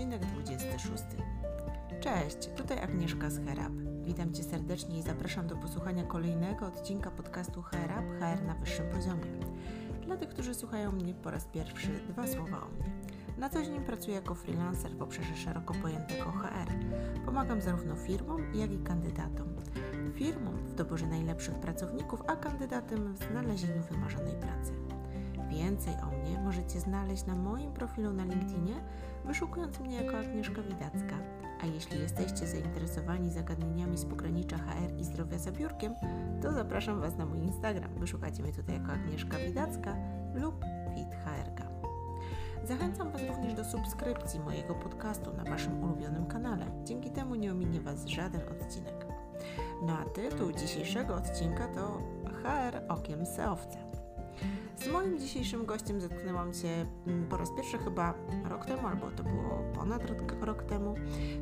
odcinek 26. Cześć, tutaj Agnieszka z Herab. Witam Cię serdecznie i zapraszam do posłuchania kolejnego odcinka podcastu Herab HR na wyższym poziomie. Dla tych, którzy słuchają mnie po raz pierwszy, dwa słowa o mnie. Na co dzień pracuję jako freelancer w obszarze szeroko pojętego HR. Pomagam zarówno firmom, jak i kandydatom. Firmom w doborze najlepszych pracowników, a kandydatom w znalezieniu wymarzonej pracy. Więcej o mnie możecie znaleźć na moim profilu na LinkedInie, wyszukując mnie jako Agnieszka Widacka. A jeśli jesteście zainteresowani zagadnieniami z pogranicza HR i zdrowia za biurkiem, to zapraszam Was na mój Instagram. Wyszukacie mnie tutaj jako Agnieszka Widacka lub FitHRK. Zachęcam Was również do subskrypcji mojego podcastu na Waszym ulubionym kanale. Dzięki temu nie ominie Was żaden odcinek. No a tytuł dzisiejszego odcinka to HR okiem seowca. Z moim dzisiejszym gościem zetknęłam się mm, po raz pierwszy chyba rok temu, albo to było ponad rok, temu,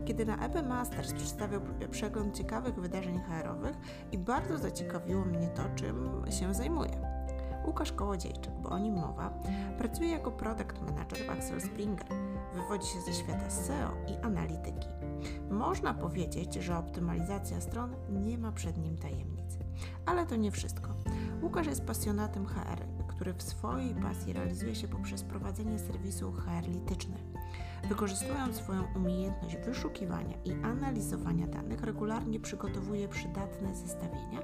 kiedy na EB Masters przedstawiał przegląd ciekawych wydarzeń HR-owych i bardzo zaciekawiło mnie to, czym się zajmuje. Łukasz Kołodziejczyk, bo o nim mowa, pracuje jako product manager w Axel Springer. Wywodzi się ze świata SEO i analityki. Można powiedzieć, że optymalizacja stron nie ma przed nim tajemnic. Ale to nie wszystko. Łukasz jest pasjonatem HR, który w swojej pasji realizuje się poprzez prowadzenie serwisu HR. Wykorzystując swoją umiejętność wyszukiwania i analizowania danych, regularnie przygotowuje przydatne zestawienia,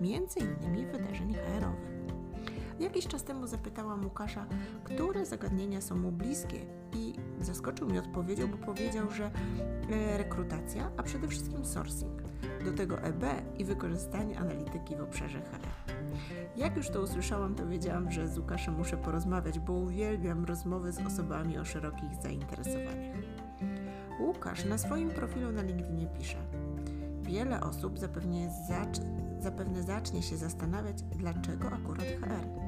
m.in. wydarzeń HR-owych. Jakiś czas temu zapytałam Łukasza, które zagadnienia są mu bliskie i zaskoczył mnie odpowiedzią, bo powiedział, że e, rekrutacja, a przede wszystkim sourcing, do tego EB i wykorzystanie analityki w obszarze HR. Jak już to usłyszałam, to wiedziałam, że z Łukaszem muszę porozmawiać, bo uwielbiam rozmowy z osobami o szerokich zainteresowaniach. Łukasz na swoim profilu na LinkedInie pisze: Wiele osób zapewne, zacz zapewne zacznie się zastanawiać, dlaczego akurat HR.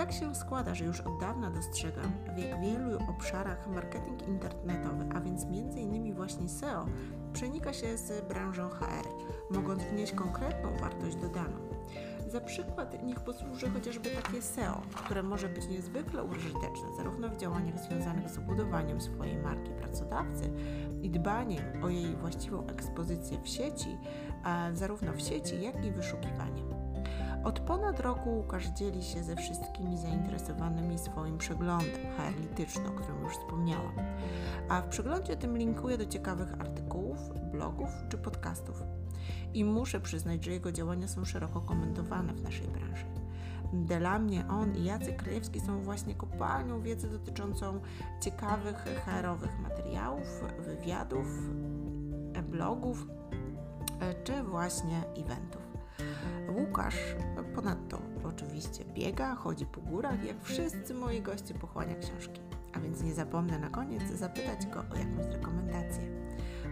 Tak się składa, że już od dawna dostrzegam, w wielu obszarach marketing internetowy, a więc m.in. właśnie SEO, przenika się z branżą HR, mogąc wnieść konkretną wartość dodaną. Za przykład niech posłuży chociażby takie SEO, które może być niezwykle użyteczne zarówno w działaniach związanych z budowaniem swojej marki pracodawcy i dbaniem o jej właściwą ekspozycję w sieci, zarówno w sieci, jak i wyszukiwaniem. Od ponad roku Łukasz dzieli się ze wszystkimi zainteresowanymi swoim przeglądem HR o którym już wspomniałam. A w przeglądzie tym linkuję do ciekawych artykułów, blogów czy podcastów. I muszę przyznać, że jego działania są szeroko komentowane w naszej branży. Dla mnie on i Jacek Krajewski są właśnie kopalnią wiedzy dotyczącą ciekawych HR-owych materiałów, wywiadów, blogów czy właśnie eventów. Łukasz ponadto oczywiście biega, chodzi po górach, jak wszyscy moi goście pochłania książki. A więc nie zapomnę na koniec zapytać go o jakąś rekomendację.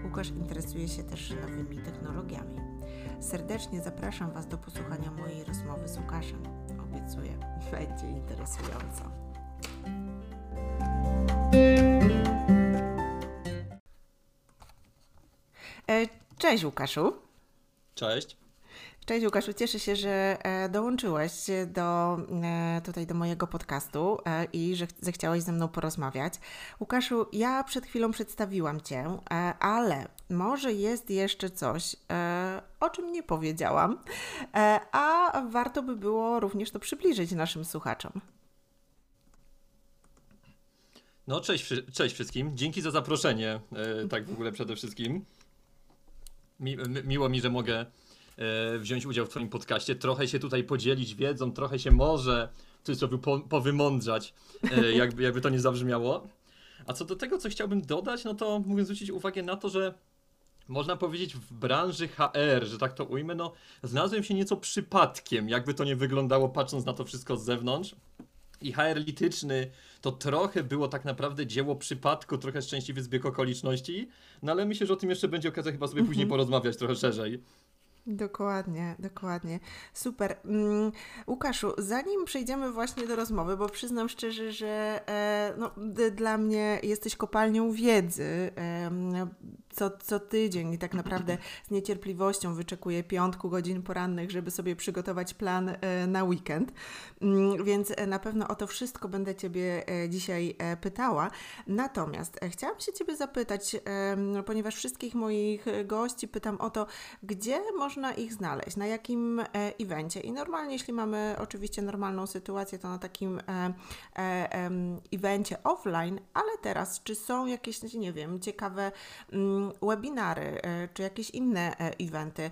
Łukasz interesuje się też nowymi technologiami. Serdecznie zapraszam Was do posłuchania mojej rozmowy z Łukaszem. Obiecuję, będzie interesująco. E, cześć Łukaszu. Cześć. Cześć Łukaszu, cieszę się, że e, dołączyłeś do, e, tutaj do mojego podcastu e, i że zechciałeś ze mną porozmawiać. Łukaszu, ja przed chwilą przedstawiłam Cię, ale może jest jeszcze coś, o czym nie powiedziałam, a warto by było również to przybliżyć naszym słuchaczom. No, cześć, cześć wszystkim. Dzięki za zaproszenie, tak w ogóle przede wszystkim. Mi, miło mi, że mogę wziąć udział w Twoim podcaście, trochę się tutaj podzielić wiedzą, trochę się może w cudzysłowie po, powymądrzać, e, jakby, jakby to nie zabrzmiało. A co do tego, co chciałbym dodać, no to mógłbym zwrócić uwagę na to, że można powiedzieć w branży HR, że tak to ujmę, no znalazłem się nieco przypadkiem, jakby to nie wyglądało patrząc na to wszystko z zewnątrz. I HR lityczny to trochę było tak naprawdę dzieło przypadku, trochę szczęśliwy zbieg okoliczności, no ale myślę, że o tym jeszcze będzie okazja chyba sobie później mhm. porozmawiać trochę szerzej. Dokładnie, dokładnie. Super. Mm, Łukaszu, zanim przejdziemy właśnie do rozmowy, bo przyznam szczerze, że e, no, dla mnie jesteś kopalnią wiedzy, co, co tydzień i tak naprawdę z niecierpliwością wyczekuję piątku, godzin porannych, żeby sobie przygotować plan e, na weekend. Mm, więc na pewno o to wszystko będę Ciebie dzisiaj pytała. Natomiast chciałam się Ciebie zapytać, ponieważ wszystkich moich gości pytam o to, gdzie można ich znaleźć, na jakim evencie. I normalnie, jeśli mamy oczywiście normalną sytuację, to na takim evencie offline, ale teraz, czy są jakieś, nie wiem, ciekawe mm, webinary, e, czy jakieś inne e, eventy,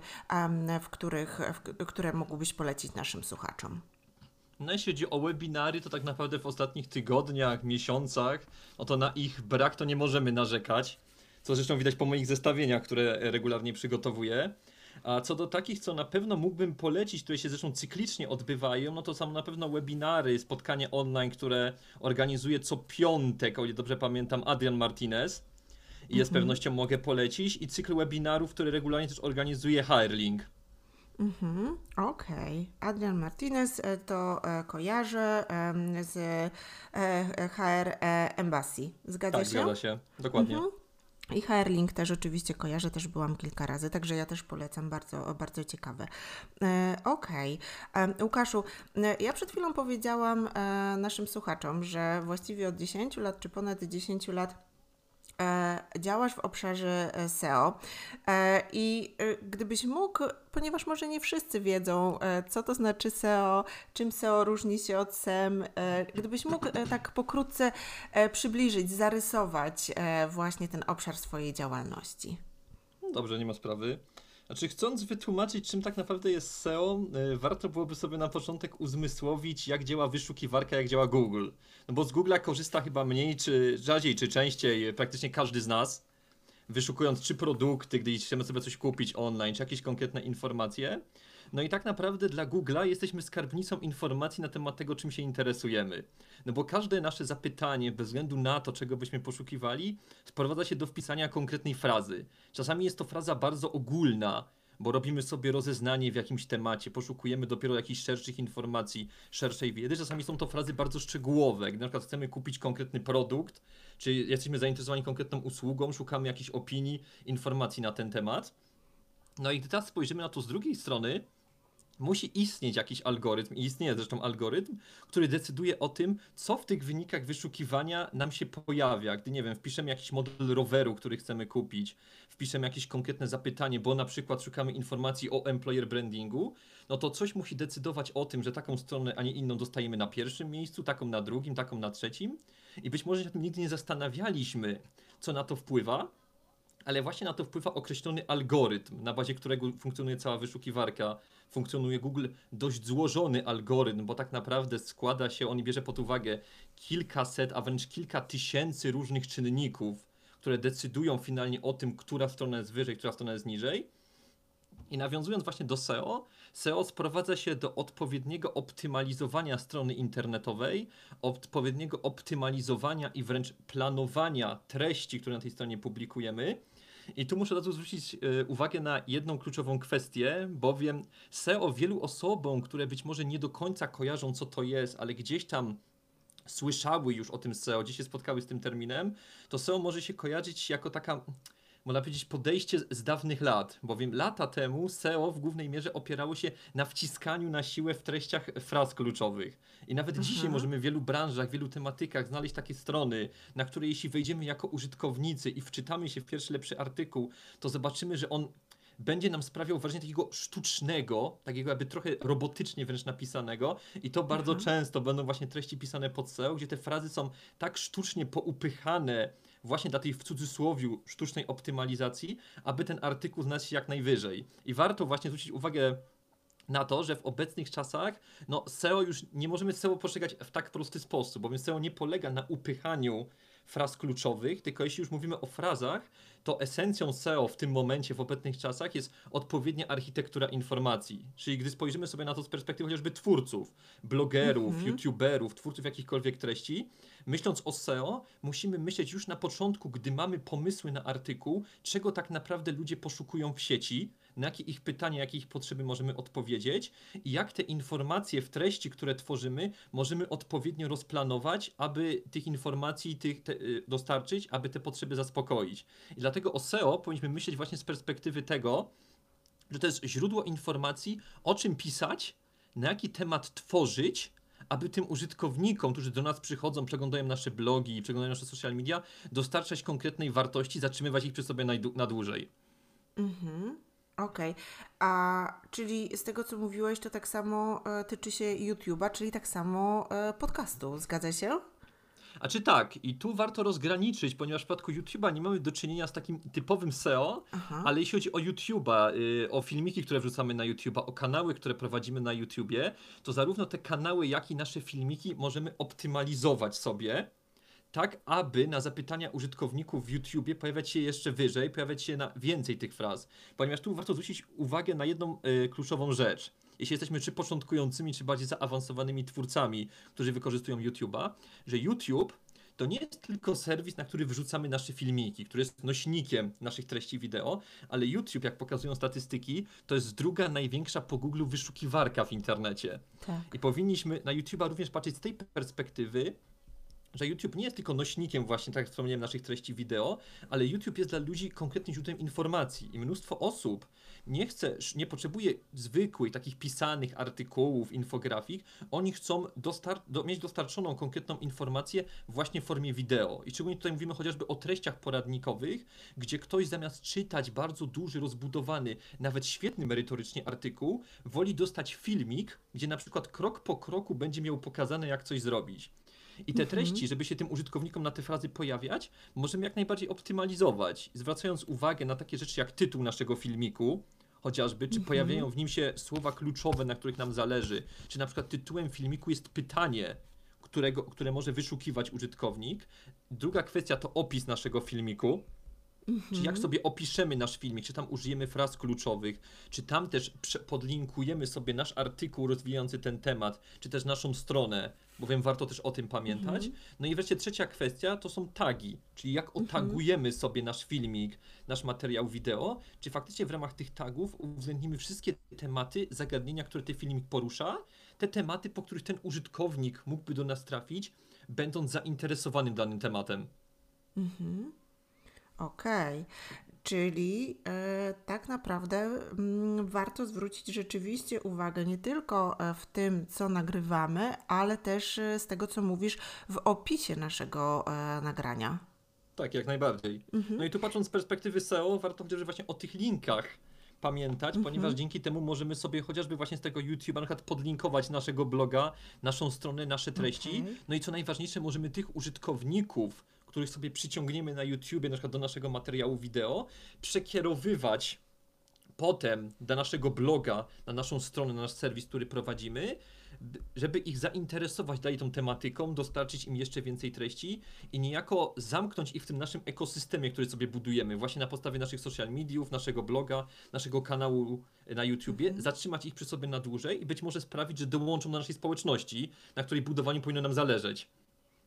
w których, w, które mógłbyś polecić naszym słuchaczom? No jeśli chodzi o webinary, to tak naprawdę w ostatnich tygodniach, miesiącach, no to na ich brak to nie możemy narzekać, co zresztą widać po moich zestawieniach, które regularnie przygotowuję. A co do takich, co na pewno mógłbym polecić, które się zresztą cyklicznie odbywają, no to są na pewno webinary, spotkanie online, które organizuje co piątek, o ile dobrze pamiętam, Adrian Martinez. I z mhm. pewnością mogę polecić. I cykl webinarów, który regularnie też organizuje Hirelink. Mhm, okej. Okay. Adrian Martinez e, to e, kojarzę z e, HR Embassy. Zgadza tak, się? zgadza się. Dokładnie. Mhm. I HR-Link też oczywiście kojarzę, też byłam kilka razy, także ja też polecam, bardzo, bardzo ciekawe. E, Okej. Okay. Łukaszu, ja przed chwilą powiedziałam e, naszym słuchaczom, że właściwie od 10 lat, czy ponad 10 lat działasz w obszarze e, SEO e, i gdybyś mógł, ponieważ może nie wszyscy wiedzą, co to znaczy SEO, czym SEO różni się od SEM, gdybyś mógł tak pokrótce przybliżyć, zarysować właśnie ten obszar swojej działalności. Dobrze, nie ma sprawy. Znaczy, chcąc wytłumaczyć, czym tak naprawdę jest SEO, y, warto byłoby sobie na początek uzmysłowić, jak działa wyszukiwarka, jak działa Google. No bo z Google'a korzysta chyba mniej, czy rzadziej, czy częściej, praktycznie każdy z nas, wyszukując czy produkty, gdy chcemy sobie coś kupić online, czy jakieś konkretne informacje. No i tak naprawdę dla Google'a jesteśmy skarbnicą informacji na temat tego, czym się interesujemy. No bo każde nasze zapytanie, bez względu na to, czego byśmy poszukiwali, sprowadza się do wpisania konkretnej frazy. Czasami jest to fraza bardzo ogólna, bo robimy sobie rozeznanie w jakimś temacie, poszukujemy dopiero jakichś szerszych informacji, szerszej wiedzy. Czasami są to frazy bardzo szczegółowe, gdy na przykład chcemy kupić konkretny produkt, czy jesteśmy zainteresowani konkretną usługą, szukamy jakichś opinii, informacji na ten temat. No i gdy teraz spojrzymy na to z drugiej strony, musi istnieć jakiś algorytm, i istnieje zresztą algorytm, który decyduje o tym, co w tych wynikach wyszukiwania nam się pojawia. Gdy, nie wiem, wpiszemy jakiś model roweru, który chcemy kupić, wpiszemy jakieś konkretne zapytanie, bo na przykład szukamy informacji o employer brandingu, no to coś musi decydować o tym, że taką stronę, a nie inną dostajemy na pierwszym miejscu, taką na drugim, taką na trzecim. I być może się nigdy nie zastanawialiśmy, co na to wpływa, ale właśnie na to wpływa określony algorytm, na bazie którego funkcjonuje cała wyszukiwarka funkcjonuje Google dość złożony algorytm, bo tak naprawdę składa się, on bierze pod uwagę kilkaset, a wręcz kilka tysięcy różnych czynników, które decydują finalnie o tym, która strona jest wyżej, która strona jest niżej. I nawiązując właśnie do SEO, SEO sprowadza się do odpowiedniego optymalizowania strony internetowej, odpowiedniego optymalizowania i wręcz planowania treści, które na tej stronie publikujemy i tu muszę od razu zwrócić e, uwagę na jedną kluczową kwestię, bowiem SEO wielu osobom, które być może nie do końca kojarzą, co to jest, ale gdzieś tam słyszały już o tym SEO, gdzieś się spotkały z tym terminem, to SEO może się kojarzyć jako taka można powiedzieć, podejście z dawnych lat, bowiem lata temu SEO w głównej mierze opierało się na wciskaniu na siłę w treściach fraz kluczowych. I nawet mhm. dzisiaj możemy w wielu branżach, w wielu tematykach znaleźć takie strony, na które jeśli wejdziemy jako użytkownicy i wczytamy się w pierwszy lepszy artykuł, to zobaczymy, że on będzie nam sprawiał wrażenie takiego sztucznego, takiego jakby trochę robotycznie wręcz napisanego i to bardzo mhm. często będą właśnie treści pisane pod SEO, gdzie te frazy są tak sztucznie poupychane właśnie dla tej w cudzysłowiu sztucznej optymalizacji, aby ten artykuł znalazł się jak najwyżej. I warto właśnie zwrócić uwagę na to, że w obecnych czasach no SEO już nie możemy SEO postrzegać w tak prosty sposób, bowiem SEO nie polega na upychaniu fraz kluczowych, tylko jeśli już mówimy o frazach, to esencją SEO w tym momencie, w obecnych czasach jest odpowiednia architektura informacji. Czyli gdy spojrzymy sobie na to z perspektywy chociażby twórców, blogerów, mm -hmm. youtuberów, twórców jakichkolwiek treści, myśląc o SEO, musimy myśleć już na początku, gdy mamy pomysły na artykuł, czego tak naprawdę ludzie poszukują w sieci, na jakie ich pytania, jakie ich potrzeby możemy odpowiedzieć i jak te informacje w treści, które tworzymy, możemy odpowiednio rozplanować, aby tych informacji tych te, y, dostarczyć, aby te potrzeby zaspokoić. I dlatego o SEO powinniśmy myśleć właśnie z perspektywy tego, że to jest źródło informacji, o czym pisać, na jaki temat tworzyć, aby tym użytkownikom, którzy do nas przychodzą, przeglądają nasze blogi, przeglądają nasze social media, dostarczać konkretnej wartości, zatrzymywać ich przy sobie najdu- na dłużej. Mhm. Okej. A czyli z tego, co mówiłeś, to tak samo e, tyczy się YouTube'a, czyli tak samo e, podcastu. Zgadza się? A czy tak, i tu warto rozgraniczyć, ponieważ w przypadku YouTube'a nie mamy do czynienia z takim typowym SEO, Aha. ale jeśli chodzi o YouTube'a, y, o filmiki, które wrzucamy na YouTube'a, o kanały, które prowadzimy na YouTubie, to zarówno te kanały, jak i nasze filmiki możemy optymalizować sobie, tak aby na zapytania użytkowników w YouTubie pojawiać się jeszcze wyżej, pojawiać się na więcej tych fraz. Ponieważ tu warto zwrócić uwagę na jedną y, kluczową rzecz. Jeśli jesteśmy czy początkującymi, czy bardziej zaawansowanymi twórcami, którzy wykorzystują YouTube'a, że YouTube to nie jest tylko serwis, na który wrzucamy nasze filmiki, który jest nośnikiem naszych treści wideo, ale YouTube, jak pokazują statystyki, to jest druga największa po Google wyszukiwarka w internecie. Tak. I powinniśmy na YouTube'a również patrzeć z tej perspektywy, że YouTube nie jest tylko nośnikiem właśnie, tak jak wspomniałem, naszych treści wideo, ale YouTube jest dla ludzi konkretnym źródłem informacji i mnóstwo osób nie chce, nie potrzebuje zwykłych, takich pisanych artykułów, infografik, oni chcą dostar- do, mieć dostarczoną konkretną informację właśnie w formie wideo. I szczególnie tutaj mówimy chociażby o treściach poradnikowych, gdzie ktoś zamiast czytać bardzo duży, rozbudowany, nawet świetny merytorycznie artykuł, woli dostać filmik, gdzie na przykład krok po kroku będzie miał pokazane, jak coś zrobić. I te treści, żeby się tym użytkownikom na te frazy pojawiać, możemy jak najbardziej optymalizować, zwracając uwagę na takie rzeczy jak tytuł naszego filmiku, chociażby, czy pojawiają w nim się słowa kluczowe, na których nam zależy, czy na przykład tytułem filmiku jest pytanie, którego, które może wyszukiwać użytkownik. Druga kwestia to opis naszego filmiku. Czy jak sobie opiszemy nasz filmik, czy tam użyjemy fraz kluczowych, czy tam też podlinkujemy sobie nasz artykuł rozwijający ten temat, czy też naszą stronę, bowiem warto też o tym pamiętać. No i wreszcie trzecia kwestia to są tagi, czyli jak otagujemy sobie nasz filmik, nasz materiał wideo, czy faktycznie w ramach tych tagów uwzględnimy wszystkie tematy, zagadnienia, które ten filmik porusza, te tematy, po których ten użytkownik mógłby do nas trafić, będąc zainteresowanym danym tematem. Okej. Czyli e, tak naprawdę mm, warto zwrócić rzeczywiście uwagę nie tylko e, w tym, co nagrywamy, ale też e, z tego, co mówisz, w opisie naszego nagrania. Tak, jak najbardziej. No i tu patrząc z perspektywy SEO, warto chociażby właśnie o tych linkach pamiętać, ponieważ dzięki temu możemy sobie chociażby właśnie z tego YouTube'a na przykład podlinkować naszego bloga, naszą stronę, nasze treści. Okej. No i co najważniejsze, możemy tych użytkowników, których sobie przyciągniemy na YouTubie, na przykład do naszego materiału wideo, przekierowywać potem do naszego bloga, na naszą stronę, na nasz serwis, który prowadzimy, żeby ich zainteresować dalej tą tematyką, dostarczyć im jeszcze więcej treści i niejako zamknąć ich w tym naszym ekosystemie, który sobie budujemy, właśnie na podstawie naszych social mediów, naszego bloga, naszego kanału na YouTubie, zatrzymać ich przy sobie na dłużej i być może sprawić, że dołączą do naszej społeczności, na której budowaniu powinno nam zależeć.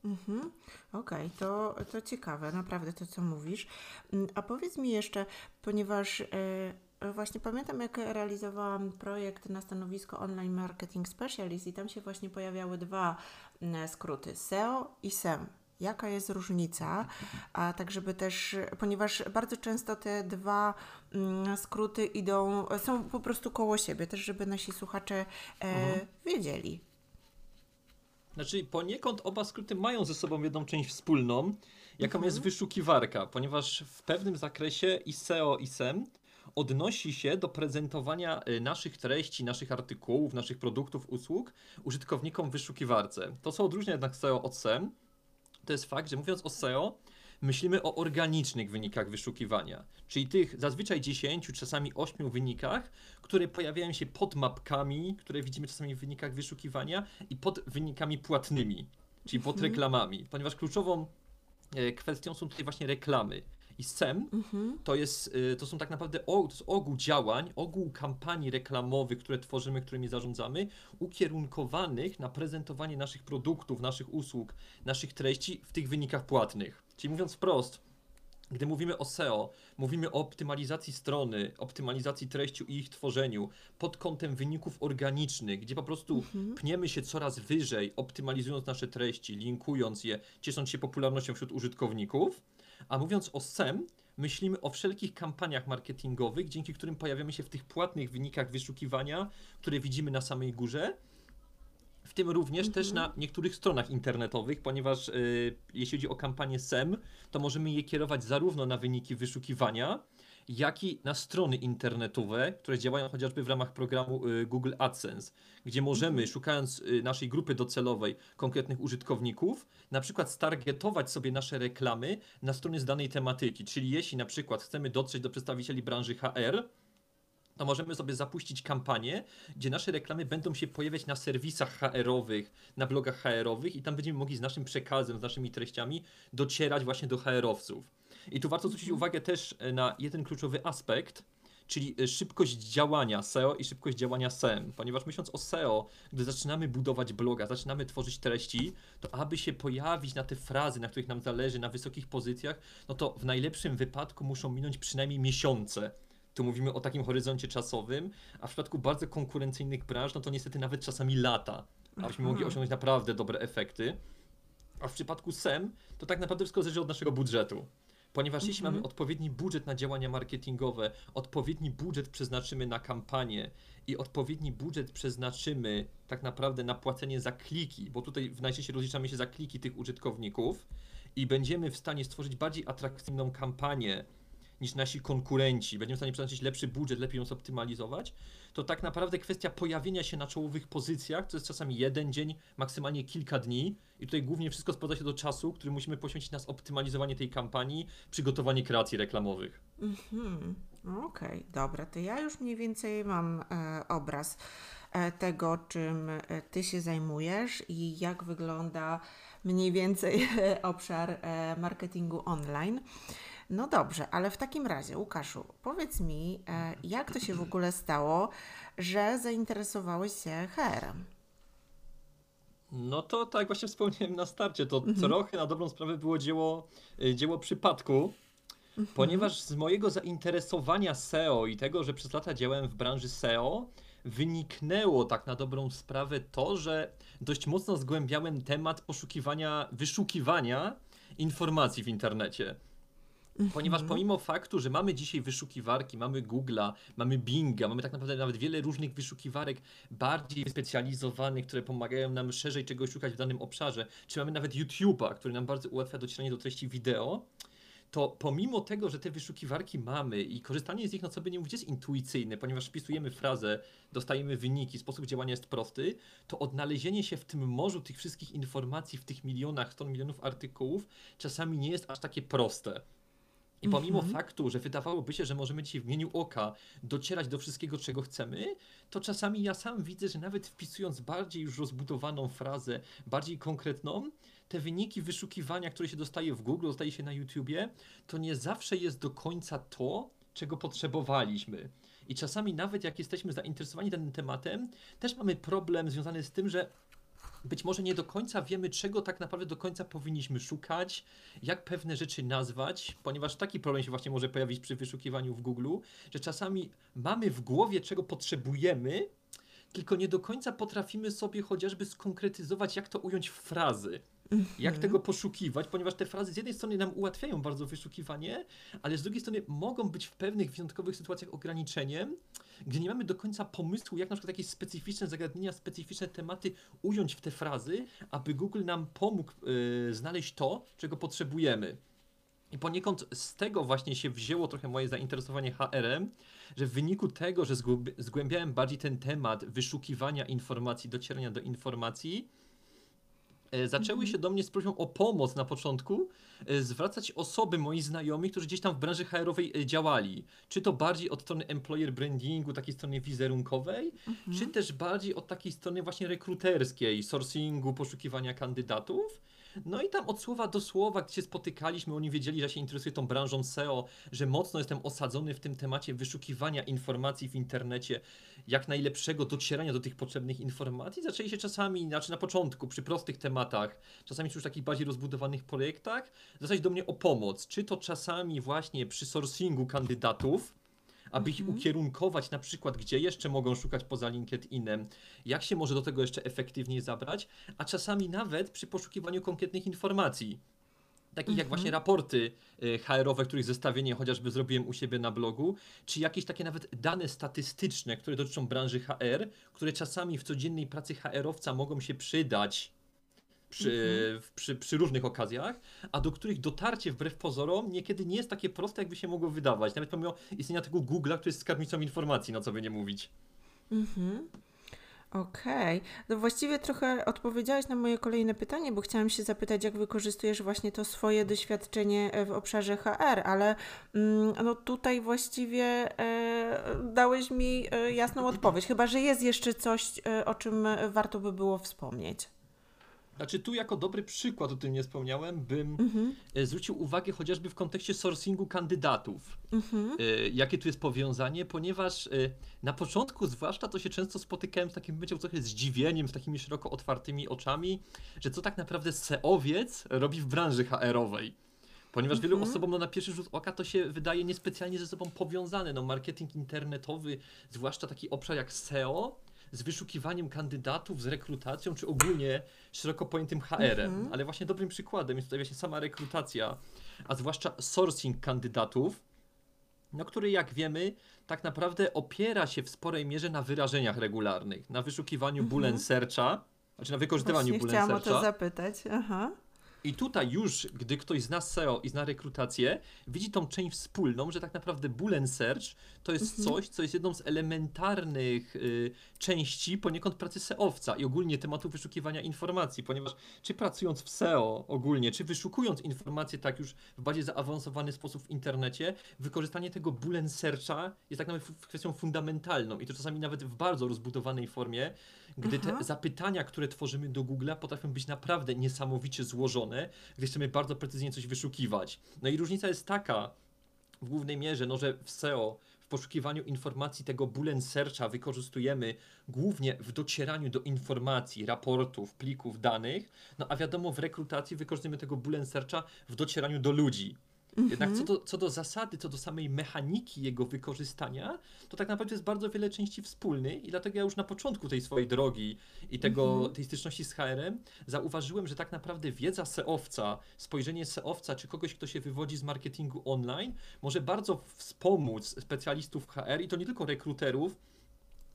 Mhm. Okej, to, to ciekawe, naprawdę to, co mówisz. Mm, A powiedz mi jeszcze, ponieważ e, właśnie pamiętam, jak realizowałam projekt na stanowisko Online Marketing Specialist i tam się właśnie pojawiały dwa mm, skróty, SEO i SEM. Jaka jest różnica? A tak, żeby też, ponieważ bardzo często te dwa mm, skróty idą, są po prostu koło siebie, też żeby nasi słuchacze e, wiedzieli. Znaczy, poniekąd oba skróty mają ze sobą jedną część wspólną, jaką jest wyszukiwarka, ponieważ w pewnym zakresie i SEO, i SEM odnosi się do prezentowania y, naszych treści, naszych artykułów, naszych produktów, usług użytkownikom w wyszukiwarce. To co odróżnia jednak SEO od SEM, to jest fakt, że mówiąc o SEO, myślimy o organicznych wynikach wyszukiwania, czyli tych zazwyczaj 10, czasami 8 wynikach, które pojawiają się pod mapkami, które widzimy czasami w wynikach wyszukiwania i pod wynikami płatnymi, czyli pod reklamami, ponieważ kluczową e, kwestią są tutaj właśnie reklamy. I SEM to, jest, y, to są tak naprawdę o, to jest ogół działań, ogół kampanii reklamowych, które tworzymy, którymi zarządzamy, ukierunkowanych na prezentowanie naszych produktów, naszych usług, naszych treści w tych wynikach płatnych. Czyli mówiąc wprost, Gdy mówimy o SEO, mówimy o optymalizacji strony, optymalizacji treści i ich tworzeniu pod kątem wyników organicznych, gdzie po prostu pniemy się coraz wyżej, optymalizując nasze treści, linkując je, ciesząc się popularnością wśród użytkowników. A mówiąc o SEM, myślimy o wszelkich kampaniach marketingowych, dzięki którym pojawiamy się w tych płatnych wynikach wyszukiwania, które widzimy na samej górze. W tym również też na niektórych stronach internetowych, ponieważ y, jeśli chodzi o kampanię SEM, to możemy je kierować zarówno na wyniki wyszukiwania, jak i na strony internetowe, które działają chociażby w ramach programu y, Google AdSense, gdzie możemy, szukając y, naszej grupy docelowej konkretnych użytkowników, na przykład stargetować sobie nasze reklamy na strony z danej tematyki. Czyli jeśli na przykład chcemy dotrzeć do przedstawicieli branży HR, to możemy sobie zapuścić kampanię, gdzie nasze reklamy będą się pojawiać na serwisach HR-owych, na blogach HR-owych i tam będziemy mogli z naszym przekazem, z naszymi treściami docierać właśnie do HR-owców. I tu warto zwrócić uwagę też e, na jeden kluczowy aspekt, czyli e, szybkość działania SEO i szybkość działania SEM. Ponieważ myśląc o SEO, gdy zaczynamy budować bloga, zaczynamy tworzyć treści, to aby się pojawić na te frazy, na których nam zależy, na wysokich pozycjach, no to w najlepszym wypadku muszą minąć przynajmniej miesiące. Tu mówimy o takim horyzoncie czasowym, a w przypadku bardzo konkurencyjnych branż, no to niestety nawet czasami lata, abyśmy mogli osiągnąć naprawdę dobre efekty. A w przypadku SEM, to tak naprawdę wszystko zależy od naszego budżetu. Ponieważ jeśli mamy odpowiedni budżet na działania marketingowe, odpowiedni budżet przeznaczymy na kampanię i odpowiedni budżet przeznaczymy tak naprawdę na płacenie za kliki, bo tutaj w najczęściej rozliczamy się za kliki tych użytkowników i będziemy w stanie stworzyć bardziej atrakcyjną kampanię niż nasi konkurenci, będziemy w stanie przeznaczyć lepszy budżet, lepiej ją zoptymalizować, to tak naprawdę kwestia pojawienia się na czołowych pozycjach, to jest czasami jeden dzień, maksymalnie kilka dni i tutaj głównie wszystko sprowadza się do czasu, który musimy poświęcić na zoptymalizowanie tej kampanii, przygotowanie kreacji reklamowych. Mhm. Okej, dobra, to ja już mniej więcej mam e, obraz e, tego, czym e, Ty się zajmujesz i jak wygląda mniej więcej obszar e, marketingu online. No dobrze, ale w takim razie, Łukaszu, powiedz mi, e, jak to się w ogóle stało, że zainteresowałeś się HR-em? No to tak właśnie wspomniałem na starcie, to trochę na dobrą sprawę było dzieło, y, dzieło przypadku, ponieważ z mojego zainteresowania SEO i tego, że przez lata działałem w branży SEO, wyniknęło tak na dobrą sprawę to, że dość mocno zgłębiałem temat poszukiwania, wyszukiwania informacji w internecie. Ponieważ pomimo faktu, że mamy dzisiaj wyszukiwarki, mamy Google'a, mamy Binga, mamy tak naprawdę nawet wiele różnych wyszukiwarek bardziej wyspecjalizowanych, które pomagają nam szerzej czegoś szukać w danym obszarze, czy mamy nawet YouTube'a, który nam bardzo ułatwia docieranie do treści wideo, to pomimo tego, że te wyszukiwarki mamy i korzystanie z nich, no co by nie mówić, jest intuicyjne, ponieważ wpisujemy frazę, dostajemy wyniki, sposób działania jest prosty, to odnalezienie się w tym morzu tych wszystkich informacji, w tych milionach stron, milionów artykułów, czasami nie jest aż takie proste. I pomimo faktu, że wydawałoby się, że możemy dzisiaj w mieniu oka docierać do wszystkiego, czego chcemy, to czasami ja sam widzę, że nawet wpisując bardziej już rozbudowaną frazę, bardziej konkretną, te wyniki wyszukiwania, które się dostaje w Google, dostaje się na YouTubie, to nie zawsze jest do końca to, czego potrzebowaliśmy. I czasami nawet jak jesteśmy zainteresowani danym tematem, też mamy problem związany z tym, że być może nie do końca wiemy, czego tak naprawdę do końca powinniśmy szukać, jak pewne rzeczy nazwać, ponieważ taki problem się właśnie może pojawić przy wyszukiwaniu w Google, że czasami mamy w głowie, czego potrzebujemy, tylko nie do końca potrafimy sobie chociażby skonkretyzować, jak to ująć w frazy. Jak tego poszukiwać, ponieważ te frazy z jednej strony nam ułatwiają bardzo wyszukiwanie, ale z drugiej strony mogą być w pewnych wyjątkowych sytuacjach ograniczeniem, gdzie nie mamy do końca pomysłu, jak na przykład jakieś specyficzne zagadnienia, specyficzne tematy ująć w te frazy, aby Google nam pomógł yy, znaleźć to, czego potrzebujemy. I poniekąd z tego właśnie się wzięło trochę moje zainteresowanie HR-em, że w wyniku tego, że zgłębi- zgłębiałem bardziej ten temat wyszukiwania informacji, docierania do informacji, zaczęły się do mnie z prośbą o pomoc na początku e, zwracać osoby, moi znajomi, którzy gdzieś tam w branży HR-owej e, działali. Czy to bardziej od strony employer brandingu, takiej strony wizerunkowej, czy też bardziej od takiej strony właśnie rekruterskiej, sourcingu, poszukiwania kandydatów. No i tam od słowa do słowa, gdzie się spotykaliśmy, oni wiedzieli, że się interesuję tą branżą SEO, że mocno jestem osadzony w tym temacie wyszukiwania informacji w internecie, jak najlepszego docierania do tych potrzebnych informacji. Zaczęli się czasami, znaczy na początku, przy prostych tematach, czasami przy takich bardziej rozbudowanych projektach, zwracać do mnie o pomoc. Czy to czasami właśnie przy sourcingu kandydatów, aby ich ukierunkować na przykład, gdzie jeszcze mogą szukać poza LinkedInem, jak się może do tego jeszcze efektywniej zabrać, a czasami nawet przy poszukiwaniu konkretnych informacji. Takich jak właśnie raporty y, HR-owe, których zestawienie chociażby zrobiłem u siebie na blogu, czy jakieś takie nawet dane statystyczne, które dotyczą branży HR, które czasami w codziennej pracy HR-owca mogą się przydać przy, w- przy, przy różnych okazjach, a do których dotarcie wbrew pozorom niekiedy nie jest takie proste, jakby się mogło wydawać. Nawet pomimo istnienia tego Google'a, który jest skarbnicą informacji, no co by nie mówić. Okej, no właściwie trochę odpowiedziałaś na moje kolejne pytanie, bo chciałam się zapytać, jak wykorzystujesz właśnie to swoje doświadczenie e, w obszarze HR, ale mm, no tutaj właściwie e, dałeś mi e, jasną odpowiedź, chyba że jest jeszcze coś, e, o czym warto by było wspomnieć. Znaczy tu jako dobry przykład, o tym nie wspomniałem, bym Mhm. e, zwrócił uwagę chociażby w kontekście sourcingu kandydatów. E, Jakie tu jest powiązanie, ponieważ e, na początku zwłaszcza to się często spotykałem z takim byciem trochę zdziwieniem, z takimi szeroko otwartymi oczami, że co tak naprawdę SEOwiec robi w branży HR-owej. Ponieważ wielu osobom no, na pierwszy rzut oka to się wydaje niespecjalnie ze sobą powiązane. No, marketing internetowy, zwłaszcza taki obszar jak SEO, z wyszukiwaniem kandydatów, z rekrutacją, czy ogólnie szeroko pojętym HR-em. Ale właśnie dobrym przykładem jest tutaj właśnie sama rekrutacja, a zwłaszcza sourcing kandydatów, no, który jak wiemy, tak naprawdę opiera się w sporej mierze na wyrażeniach regularnych, na wyszukiwaniu Boolean Searcha, znaczy na wykorzystywaniu Właśnie Boolean chciałam o Searcha. to zapytać. Aha. I tutaj już, gdy ktoś zna SEO i zna rekrutację, widzi tą część wspólną, że tak naprawdę Boolean Search to jest coś, co jest jedną z elementarnych y, części poniekąd pracy SEOwca i ogólnie tematu wyszukiwania informacji, ponieważ czy pracując w SEO ogólnie, czy wyszukując informacje tak już w bardziej zaawansowany sposób w internecie, wykorzystanie tego Boolean Searcha jest tak naprawdę kwestią fundamentalną i to czasami nawet w bardzo rozbudowanej formie, gdy te Aha. zapytania, które tworzymy do Google'a potrafią być naprawdę niesamowicie złożone, gdy chcemy bardzo precyzyjnie coś wyszukiwać. No i różnica jest taka, w głównej mierze, no, że w SEO, w poszukiwaniu informacji tego Boolean Searcha wykorzystujemy głównie w docieraniu do informacji, raportów, plików, danych, no a wiadomo w rekrutacji wykorzystujemy tego Boolean Searcha w docieraniu do ludzi. Jednak co do, co do zasady, co do samej mechaniki jego wykorzystania, to tak naprawdę jest bardzo wiele części wspólnych i dlatego ja już na początku tej swojej drogi i tego, tej styczności z HR-em zauważyłem, że tak naprawdę wiedza SEOwca, spojrzenie SEOwca czy kogoś, kto się wywodzi z marketingu online, może bardzo wspomóc specjalistów HR i to nie tylko rekruterów,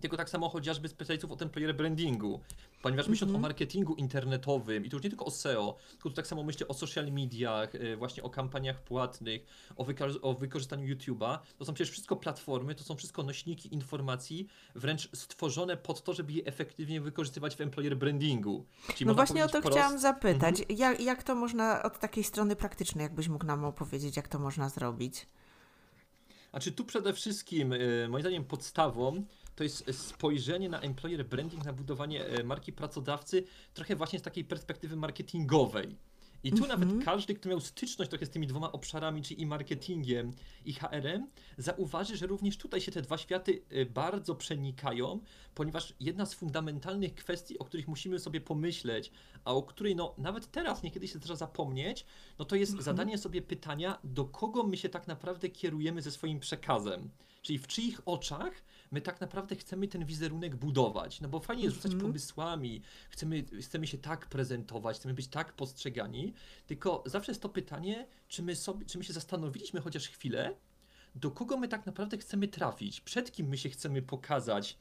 tylko tak samo chociażby specjalistów od employer brandingu. Ponieważ myśląc o marketingu internetowym i to już nie tylko o SEO, tylko tu tak samo myślę o social mediach, y, właśnie o kampaniach płatnych, o, o wykorzystaniu YouTube'a. To są przecież wszystko platformy, to są wszystko nośniki informacji, wręcz stworzone pod to, żeby je efektywnie wykorzystywać w employer brandingu. Czyli No właśnie o to prost- chciałam zapytać. Jak, jak to można od takiej strony praktycznej, jakbyś mógł nam opowiedzieć, jak to można zrobić? Znaczy tu przede wszystkim, y, moim zdaniem podstawą to jest spojrzenie na employer branding, na budowanie e, marki pracodawcy trochę właśnie z takiej perspektywy marketingowej. I tu nawet każdy, kto miał styczność trochę z tymi dwoma obszarami, czyli i marketingiem, i HR-em, zauważy, że również tutaj się te dwa światy e, bardzo przenikają, ponieważ jedna z fundamentalnych kwestii, o których musimy sobie pomyśleć, a o której no, nawet teraz niekiedy się zdarza zapomnieć, no to jest zadanie sobie pytania, do kogo my się tak naprawdę kierujemy ze swoim przekazem. Czyli w czyich oczach my tak naprawdę chcemy ten wizerunek budować. No bo fajnie jest rzucać pomysłami, chcemy, chcemy się tak prezentować, chcemy być tak postrzegani, tylko zawsze jest to pytanie, czy my, sobie, czy my się zastanowiliśmy chociaż chwilę, do kogo my tak naprawdę chcemy trafić, przed kim my się chcemy pokazać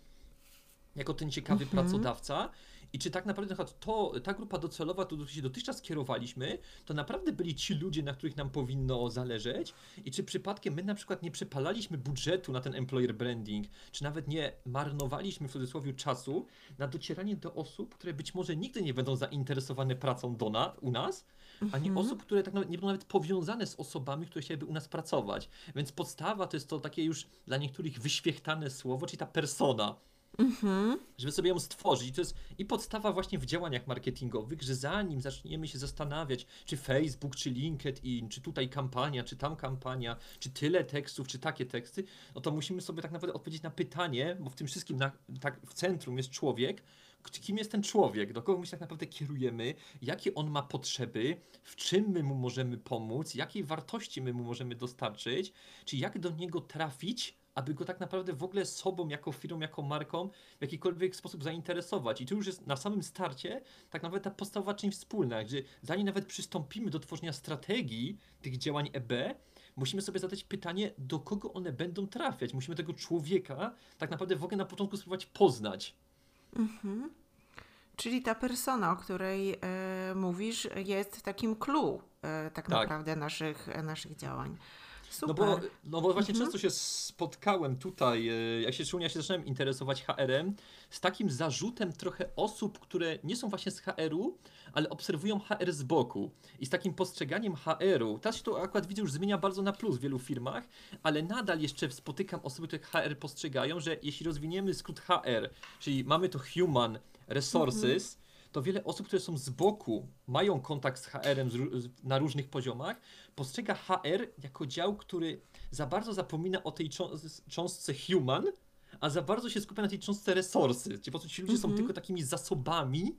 jako ten ciekawy pracodawca i czy tak naprawdę na to, ta grupa docelowa, którą się dotychczas kierowaliśmy, to naprawdę byli ci ludzie, na których nam powinno zależeć i czy przypadkiem my na przykład nie przepalaliśmy budżetu na ten employer branding, czy nawet nie marnowaliśmy w cudzysłowie czasu na docieranie do osób, które być może nigdy nie będą zainteresowane pracą do na, u nas, ani osób, które tak nawet nie będą nawet powiązane z osobami, które chciałyby u nas pracować. Więc podstawa to jest to takie już dla niektórych wyświechtane słowo, czyli ta persona. Mhm. żeby sobie ją stworzyć. I to jest i podstawa właśnie w działaniach marketingowych, że zanim zaczniemy się zastanawiać, czy Facebook, czy LinkedIn, czy tutaj kampania, czy tam kampania, czy tyle tekstów, czy takie teksty, no to musimy sobie tak naprawdę odpowiedzieć na pytanie, bo w tym wszystkim na, tak w centrum jest człowiek, kim jest ten człowiek, do kogo my się tak naprawdę kierujemy, jakie on ma potrzeby, w czym my mu możemy pomóc, jakiej wartości my mu możemy dostarczyć, czy jak do niego trafić, aby go tak naprawdę w ogóle sobą, jako firmą, jako marką w jakikolwiek sposób zainteresować. I tu już jest na samym starcie tak naprawdę ta podstawowa część wspólna, gdzie zanim nawet przystąpimy do tworzenia strategii tych działań EB, musimy sobie zadać pytanie, do kogo one będą trafiać. Musimy tego człowieka tak naprawdę w ogóle na początku spróbować poznać. Czyli ta persona, o której e, mówisz, jest takim clue e, tak, Tak. naprawdę naszych, e, naszych działań. Super. No bo, no bo właśnie często się spotkałem tutaj, e, jak się szczególnie ja się zacząłem interesować HR-em, z takim zarzutem trochę osób, które nie są właśnie z HR-u, ale obserwują HR z boku. I z takim postrzeganiem HR-u, teraz się to akurat widzę już zmienia bardzo na plus w wielu firmach, ale nadal jeszcze spotykam osoby, które HR postrzegają, że jeśli rozwiniemy skrót HR, czyli mamy to Human Resources, to wiele osób, które są z boku, mają kontakt z HR-em na różnych poziomach, postrzega HR jako dział, który za bardzo zapomina o tej cząs- cząstce human, a za bardzo się skupia na tej cząstce resources. Czyli po prostu ci ludzie są Mhm. tylko takimi zasobami,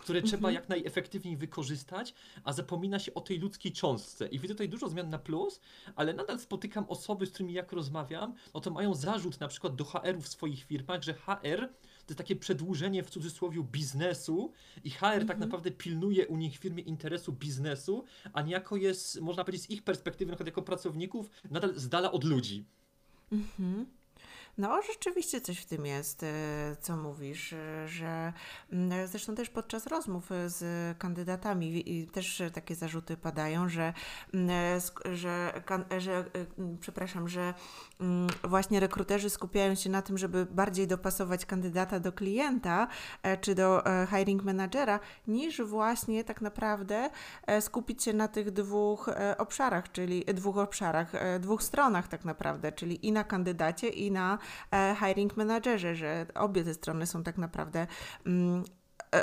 które trzeba jak najefektywniej wykorzystać, a zapomina się o tej ludzkiej cząstce. I widzę tutaj dużo zmian na plus, ale nadal spotykam osoby, z którymi jak rozmawiam, no to mają zarzut na przykład do HR-u w swoich firmach, że HR to jest takie przedłużenie w cudzysłowie biznesu i HR tak naprawdę pilnuje u nich w firmie interesu biznesu, a niejako jest, można powiedzieć z ich perspektywy, na przykład jako pracowników, nadal z dala od ludzi. No, rzeczywiście coś w tym jest, e, co mówisz, e, że mm, zresztą też podczas rozmów e, z kandydatami też takie zarzuty padają, że, mm, że, że mm, przepraszam, że właśnie rekruterzy skupiają się na tym, żeby bardziej dopasować kandydata do klienta e, czy do e, hiring managera, niż właśnie tak naprawdę e, skupić się na tych dwóch obszarach, czyli dwóch obszarach, dwóch stronach tak naprawdę, czyli i na kandydacie, i na hiring managerze, że obie te strony są tak naprawdę mm,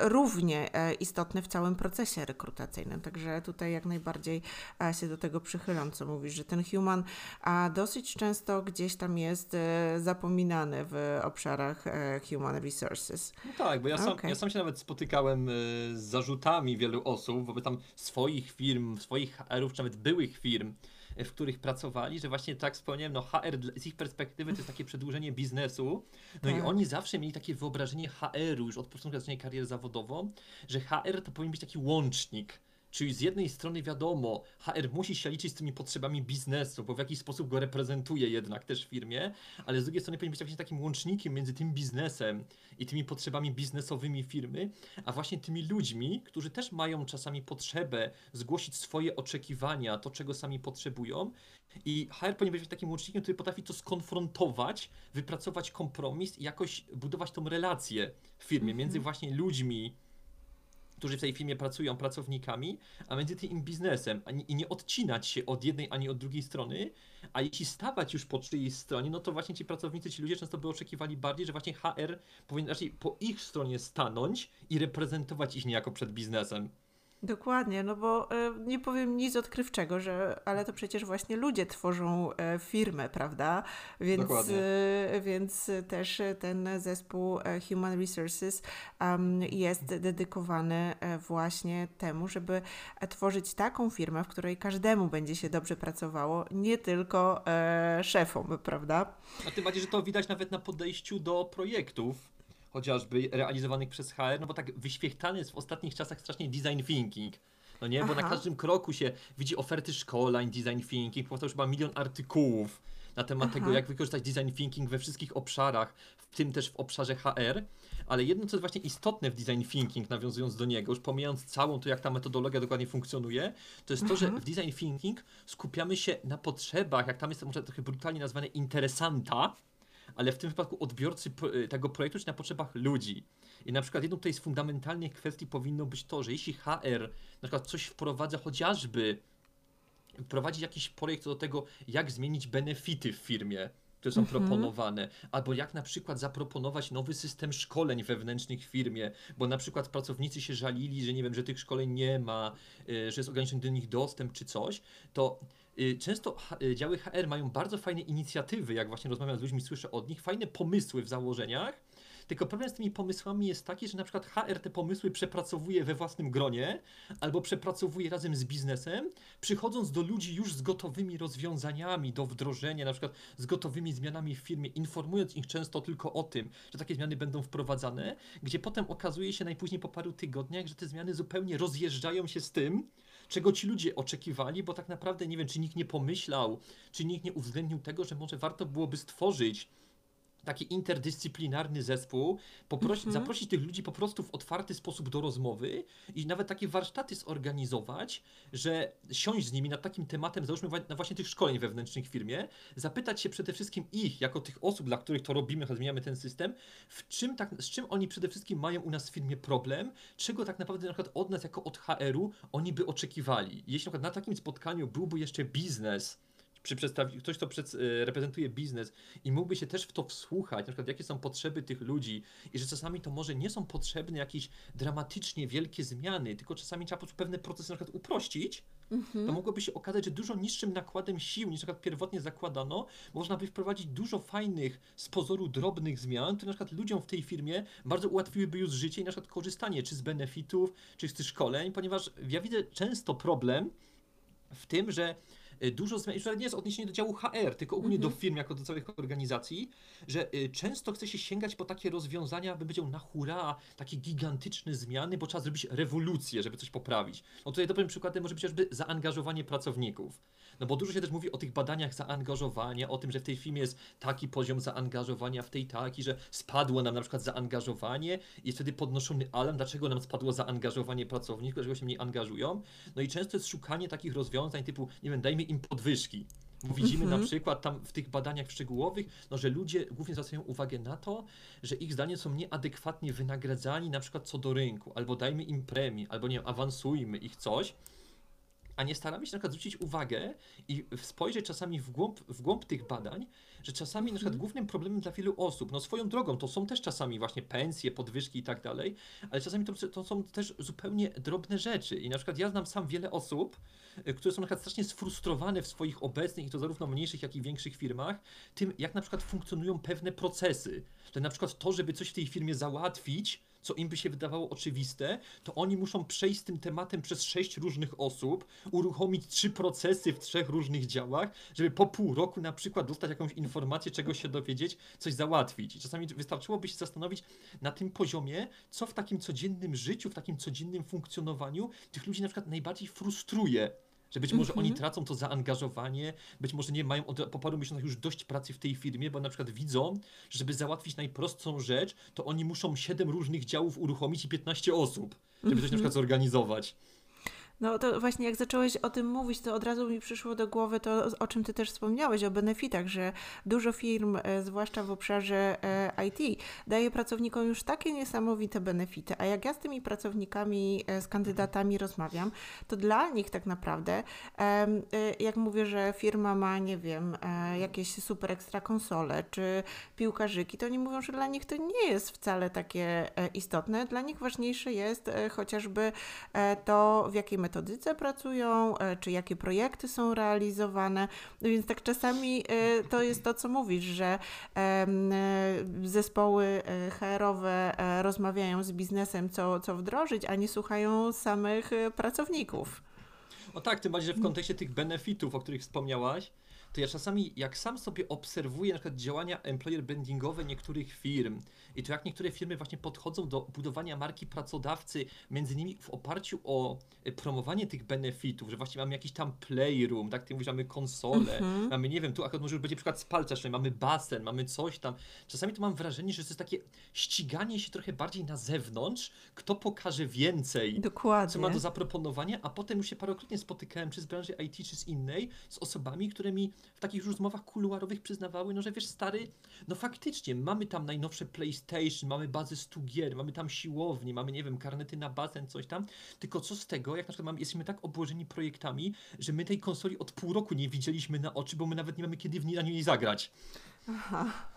równie e, istotne w całym procesie rekrutacyjnym. Także tutaj jak najbardziej e, się do tego przychylam, co mówisz, że ten human a dosyć często gdzieś tam jest e, zapominany w obszarach e, human resources. No tak, bo ja sam, Okej. ja sam się nawet spotykałem e, z zarzutami wielu osób wobec tam swoich firm, swoich HR-ów, czy nawet byłych firm, e, w których pracowali, że właśnie tak wspomniałem, no HR z ich perspektywy to jest takie przedłużenie biznesu, no i Tak. oni zawsze mieli takie wyobrażenie HR-u już od początku zaczynania karierę zawodową, że HR to powinien być taki łącznik. Czyli z jednej strony wiadomo, HR musi się liczyć z tymi potrzebami biznesu, bo w jakiś sposób go reprezentuje jednak też w firmie, ale z drugiej strony powinien być właśnie takim łącznikiem między tym biznesem i tymi potrzebami biznesowymi firmy, a właśnie tymi ludźmi, którzy też mają czasami potrzebę zgłosić swoje oczekiwania, to czego sami potrzebują. I HR powinien być takim łącznikiem, który potrafi to skonfrontować, wypracować kompromis i jakoś budować tą relację w firmie między właśnie ludźmi, którzy w tej firmie pracują, pracownikami, a między tym biznesem i nie odcinać się od jednej ani od drugiej strony, a jeśli stawać już po czyjejś stronie, no to właśnie ci pracownicy, ci ludzie często by oczekiwali bardziej, że właśnie HR powinien raczej po ich stronie stanąć i reprezentować ich niejako przed biznesem. Dokładnie, no bo e, nie powiem nic odkrywczego, że, ale to przecież właśnie ludzie tworzą e, firmę, prawda? Więc, Dokładnie. e, więc też ten zespół Human Resources jest dedykowany właśnie temu, żeby tworzyć taką firmę, w której każdemu będzie się dobrze pracowało, nie tylko szefom, prawda? A tym bardziej, że to widać nawet na podejściu do projektów, chociażby realizowanych przez HR, no bo tak wyświechtany jest w ostatnich czasach strasznie design thinking. No nie, bo na Aha. każdym kroku się widzi oferty szkoleń design thinking, powstał już chyba milion artykułów na temat Aha. tego, jak wykorzystać design thinking we wszystkich obszarach, w tym też w obszarze HR. Ale jedno, co jest właśnie istotne w design thinking, nawiązując do niego, już pomijając całą to, jak ta metodologia dokładnie funkcjonuje, to jest to, że w design thinking skupiamy się na potrzebach, jak tam jest może trochę brutalnie nazwane interesanta, ale w tym wypadku odbiorcy y, tego projektu, czy na potrzebach ludzi. I na przykład jedną tutaj z fundamentalnych kwestii powinno być to, że jeśli HR na przykład coś wprowadza chociażby prowadzi jakiś projekt do tego, jak zmienić benefity w firmie, które są proponowane, albo jak na przykład zaproponować nowy system szkoleń wewnętrznych w firmie, bo na przykład pracownicy się żalili, że nie wiem, że tych szkoleń nie ma, y, że jest ograniczony do nich dostęp czy coś, to często H- y, działy HR mają bardzo fajne inicjatywy, jak właśnie rozmawiam z ludźmi, słyszę od nich, fajne pomysły w założeniach, tylko problem z tymi pomysłami jest taki, że na przykład HR te pomysły przepracowuje we własnym gronie albo przepracowuje razem z biznesem, przychodząc do ludzi już z gotowymi rozwiązaniami do wdrożenia, na przykład z gotowymi zmianami w firmie, informując ich często tylko o tym, że takie zmiany będą wprowadzane, gdzie potem okazuje się najpóźniej po paru tygodniach, że te zmiany zupełnie rozjeżdżają się z tym, czego ci ludzie oczekiwali, bo tak naprawdę nie wiem, czy nikt nie pomyślał, czy nikt nie uwzględnił tego, że może warto byłoby stworzyć taki interdyscyplinarny zespół, poprosić, zaprosić tych ludzi po prostu w otwarty sposób do rozmowy i nawet takie warsztaty zorganizować, że siąść z nimi nad takim tematem, załóżmy na właśnie tych szkoleń wewnętrznych w firmie, zapytać się przede wszystkim ich, jako tych osób, dla których to robimy, zmieniamy ten system, w czym tak, z czym oni przede wszystkim mają u nas w firmie problem, czego tak naprawdę na przykład od nas, jako od HR-u, oni by oczekiwali. Jeśli na przykład na takim spotkaniu byłby jeszcze biznes, przy przedstawi- ktoś, kto przed, e, reprezentuje biznes i mógłby się też w to wsłuchać, na przykład jakie są potrzeby tych ludzi i że czasami to może nie są potrzebne jakieś dramatycznie wielkie zmiany, tylko czasami trzeba po prostu pewne procesy na przykład uprościć, to mogłoby się okazać, że dużo niższym nakładem sił niż na przykład pierwotnie zakładano, można by wprowadzić dużo fajnych, z pozoru drobnych zmian, które na przykład ludziom w tej firmie bardzo ułatwiłyby już życie i na przykład korzystanie czy z benefitów, czy z tych szkoleń, ponieważ ja widzę często problem w tym, że y, dużo zmian, już nie jest odniesienie do działu HR, tylko ogólnie do firm, jako do całych organizacji, że y, często chce się sięgać po takie rozwiązania, bym powiedział, na hura, takie gigantyczne zmiany, bo trzeba zrobić rewolucję, żeby coś poprawić. No tutaj dobrym przykładem może być chociażby zaangażowanie pracowników. No bo dużo się też mówi o tych badaniach zaangażowania, o tym, że w tej firmie jest taki poziom zaangażowania, w tej taki, że spadło nam na przykład zaangażowanie i jest wtedy podnoszony alarm, dlaczego nam spadło zaangażowanie pracowników, dlaczego się mniej angażują. No i często jest szukanie takich rozwiązań typu, nie wiem, dajmy im podwyżki. Bo widzimy na przykład tam w tych badaniach szczegółowych, no, że ludzie głównie zwracają uwagę na to, że ich zdaniem są nieadekwatnie wynagradzani na przykład co do rynku, albo dajmy im premię, albo nie wiem, awansujmy ich coś a nie staramy się na przykład zwrócić uwagę i spojrzeć czasami w głąb, w głąb tych badań, że czasami na przykład głównym problemem dla wielu osób, no swoją drogą, to są też czasami właśnie pensje, podwyżki i tak dalej, ale czasami to, to są też zupełnie drobne rzeczy. I na przykład ja znam sam wiele osób, y, które są na przykład strasznie sfrustrowane w swoich obecnych, i to zarówno mniejszych, jak i większych firmach, tym jak na przykład funkcjonują pewne procesy, że na przykład to, żeby coś w tej firmie załatwić, co im by się wydawało oczywiste, to oni muszą przejść z tym tematem przez sześć różnych osób, uruchomić trzy procesy w trzech różnych działach, żeby po pół roku na przykład dostać jakąś informację, czego się dowiedzieć, coś załatwić. I czasami wystarczyłoby się zastanowić na tym poziomie, co w takim codziennym życiu, w takim codziennym funkcjonowaniu tych ludzi na przykład najbardziej frustruje. Że być może oni tracą to zaangażowanie, być może nie mają od, po paru miesiącach już dość pracy w tej firmie, bo na przykład widzą, że żeby załatwić najprostszą rzecz, to oni muszą 7 różnych działów uruchomić i 15 osób, żeby coś na przykład zorganizować. No to właśnie jak zacząłeś o tym mówić, to od razu mi przyszło do głowy to, o czym ty też wspomniałeś, o benefitach, że dużo firm, e, zwłaszcza w obszarze e, IT, daje pracownikom już takie niesamowite benefity, a jak ja z tymi pracownikami, e, z kandydatami rozmawiam, to dla nich tak naprawdę, jak mówię, że firma ma, nie wiem, jakieś super ekstra konsole, czy piłkarzyki, to oni mówią, że dla nich to nie jest wcale takie istotne. Dla nich ważniejsze jest chociażby to, w jakiej metodyce pracują, e, czy jakie projekty są realizowane. No Więc tak czasami e, to jest to, co mówisz, że e, zespoły HR-owe rozmawiają z biznesem, co, co wdrożyć, a nie słuchają samych pracowników. O tak, tym bardziej, że w kontekście tych benefitów, o których wspomniałaś, to ja czasami, jak sam sobie obserwuję na przykład działania employer brandingowe niektórych firm i to jak niektóre firmy właśnie podchodzą do budowania marki pracodawcy, między innymi w oparciu o e, promowanie tych benefitów, że właśnie mamy jakiś tam playroom, tak, ty mówisz, mamy konsolę, mamy, nie wiem, tu akurat może już będzie przykład czyli mamy basen, mamy coś tam. Czasami to mam wrażenie, że to jest takie ściganie się trochę bardziej na zewnątrz, kto pokaże więcej Dokładnie. co ma do zaproponowania, a potem już się parokrotnie spotykałem, czy z branży IT, czy z innej, z osobami, które mi w takich rozmowach kuluarowych przyznawały, no że wiesz, stary, no faktycznie, mamy tam najnowsze PlayStation, mamy bazę 100 gier, mamy tam siłownię, mamy, nie wiem, karnety na basen, coś tam, tylko co z tego, jak na przykład mamy, jesteśmy tak obłożeni projektami, że my tej konsoli od pół roku nie widzieliśmy na oczy, bo my nawet nie mamy kiedy w niej, na niej zagrać. Aha.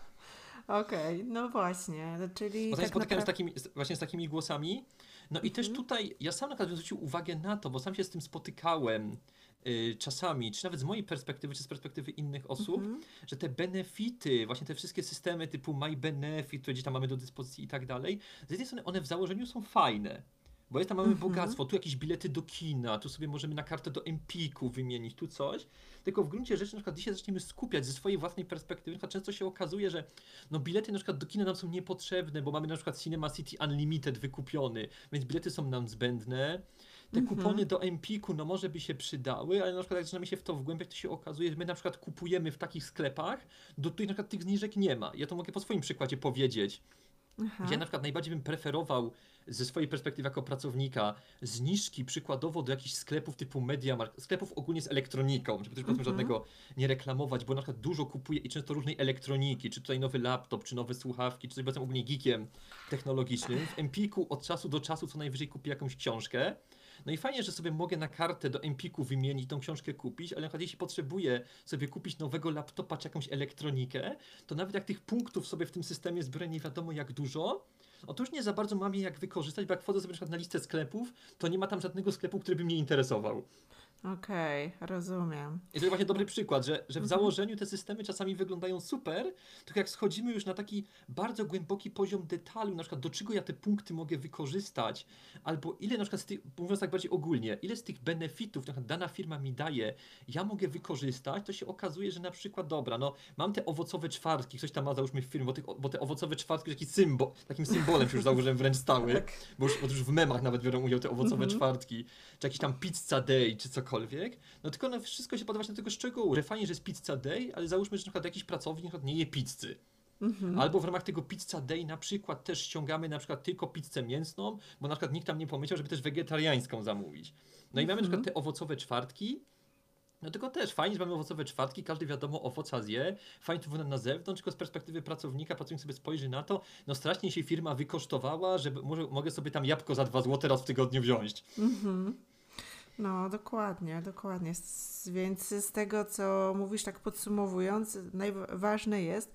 Okej, okay, no właśnie, czyli. Potem tak spotykałem naprawdę... z takimi, właśnie z takimi głosami. No i też mhm. tutaj ja sam na przykład zwrócił uwagę na to, bo sam się z tym spotykałem czasami, czy nawet z mojej perspektywy, czy z perspektywy innych osób, mhm. że te benefity, właśnie te wszystkie systemy typu My Benefit, które gdzieś tam mamy do dyspozycji i tak dalej, z jednej strony one w założeniu są fajne. Bo jest tam mamy mhm. bogactwo, tu jakieś bilety do kina, tu sobie możemy na kartę do Empiku wymienić, tu coś. Tylko w gruncie rzeczy, na przykład dzisiaj zaczniemy skupiać ze swojej własnej perspektywy. Na często się okazuje, że no bilety na przykład do kina nam są niepotrzebne, bo mamy na przykład Cinema City Unlimited wykupiony, więc bilety są nam zbędne. Te mhm. kupony do Empiku, no może by się przydały, ale na przykład jak zaczynamy się w to wgłębiać, to się okazuje, że my na przykład kupujemy w takich sklepach, do których na przykład tych zniżek nie ma. Ja to mogę po swoim przykładzie powiedzieć. Aha. Gdzie na przykład najbardziej bym preferował ze swojej perspektywy jako pracownika zniżki przykładowo do jakichś sklepów typu Mediamarkt, sklepów ogólnie z elektroniką, żeby też mm -hmm. żadnego nie reklamować, bo na przykład dużo kupuję i często różnej elektroniki, czy tutaj nowy laptop, czy nowe słuchawki, czy coś, bo jestem ogólnie geekiem technologicznym. W Empiku od czasu do czasu co najwyżej kupię jakąś książkę, no i fajnie, że sobie mogę na kartę do Empiku wymienić, tą książkę kupić, ale na przykład jeśli potrzebuję sobie kupić nowego laptopa czy jakąś elektronikę, to nawet jak tych punktów sobie w tym systemie zbiorę nie wiadomo jak dużo, Otóż nie za bardzo mam je jak wykorzystać, bo jak wchodzę sobie na na listę sklepów, to nie ma tam żadnego sklepu, który by mnie interesował. Okej, okay, rozumiem. I to jest właśnie dobry przykład, że, że w mhm. założeniu te systemy czasami wyglądają super, tylko jak schodzimy już na taki bardzo głęboki poziom detalu, na przykład do czego ja te punkty mogę wykorzystać, albo ile na przykład, z tych, mówiąc tak bardziej ogólnie, ile z tych benefitów na przykład dana firma mi daje, ja mogę wykorzystać, to się okazuje, że na przykład, dobra, no mam te owocowe czwartki, ktoś tam ma załóżmy w firmie, bo, tych, bo te owocowe czwartki jest taki symbol, takim symbolem się już założyłem wręcz stały, tak. bo, już, bo już w memach nawet biorą udział te owocowe mhm. czwartki, czy jakiś tam pizza day, czy cokolwiek no tylko no, wszystko się podoba na tego szczegółu, że fajnie, że jest pizza day, ale załóżmy, że na przykład jakiś pracownik nie je pizzy. Mhm. Albo w ramach tego pizza day na przykład też ściągamy na przykład tylko pizzę mięsną, bo na przykład nikt tam nie pomyślał, żeby też wegetariańską zamówić. No i mamy na przykład mhm. te owocowe czwartki, no tylko też fajnie, że mamy owocowe czwartki, każdy wiadomo owoca zje, fajnie to wygląda na zewnątrz, tylko z perspektywy pracownika, pracownik sobie spojrzy na to, no strasznie się firma wykosztowała, że może, mogę sobie tam jabłko za dwa złote raz w tygodniu wziąć. Mhm. No, dokładnie, dokładnie. Więc z tego, co mówisz, tak podsumowując, najważne jest,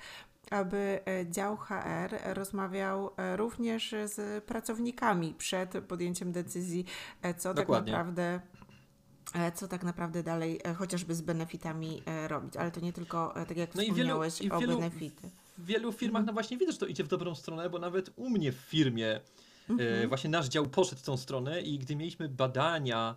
aby e, dział HR rozmawiał e, również z pracownikami przed podjęciem decyzji, e, co tak dokładnie. tak naprawdę co tak naprawdę dalej chociażby z benefitami robić, ale to nie tylko, tak jak no wspomniałeś, i wielu, i wielu, o benefity. W wielu firmach, no właśnie widzę, że to idzie w dobrą stronę, bo nawet u mnie w firmie mhm. właśnie nasz dział poszedł w tą stronę i gdy mieliśmy badania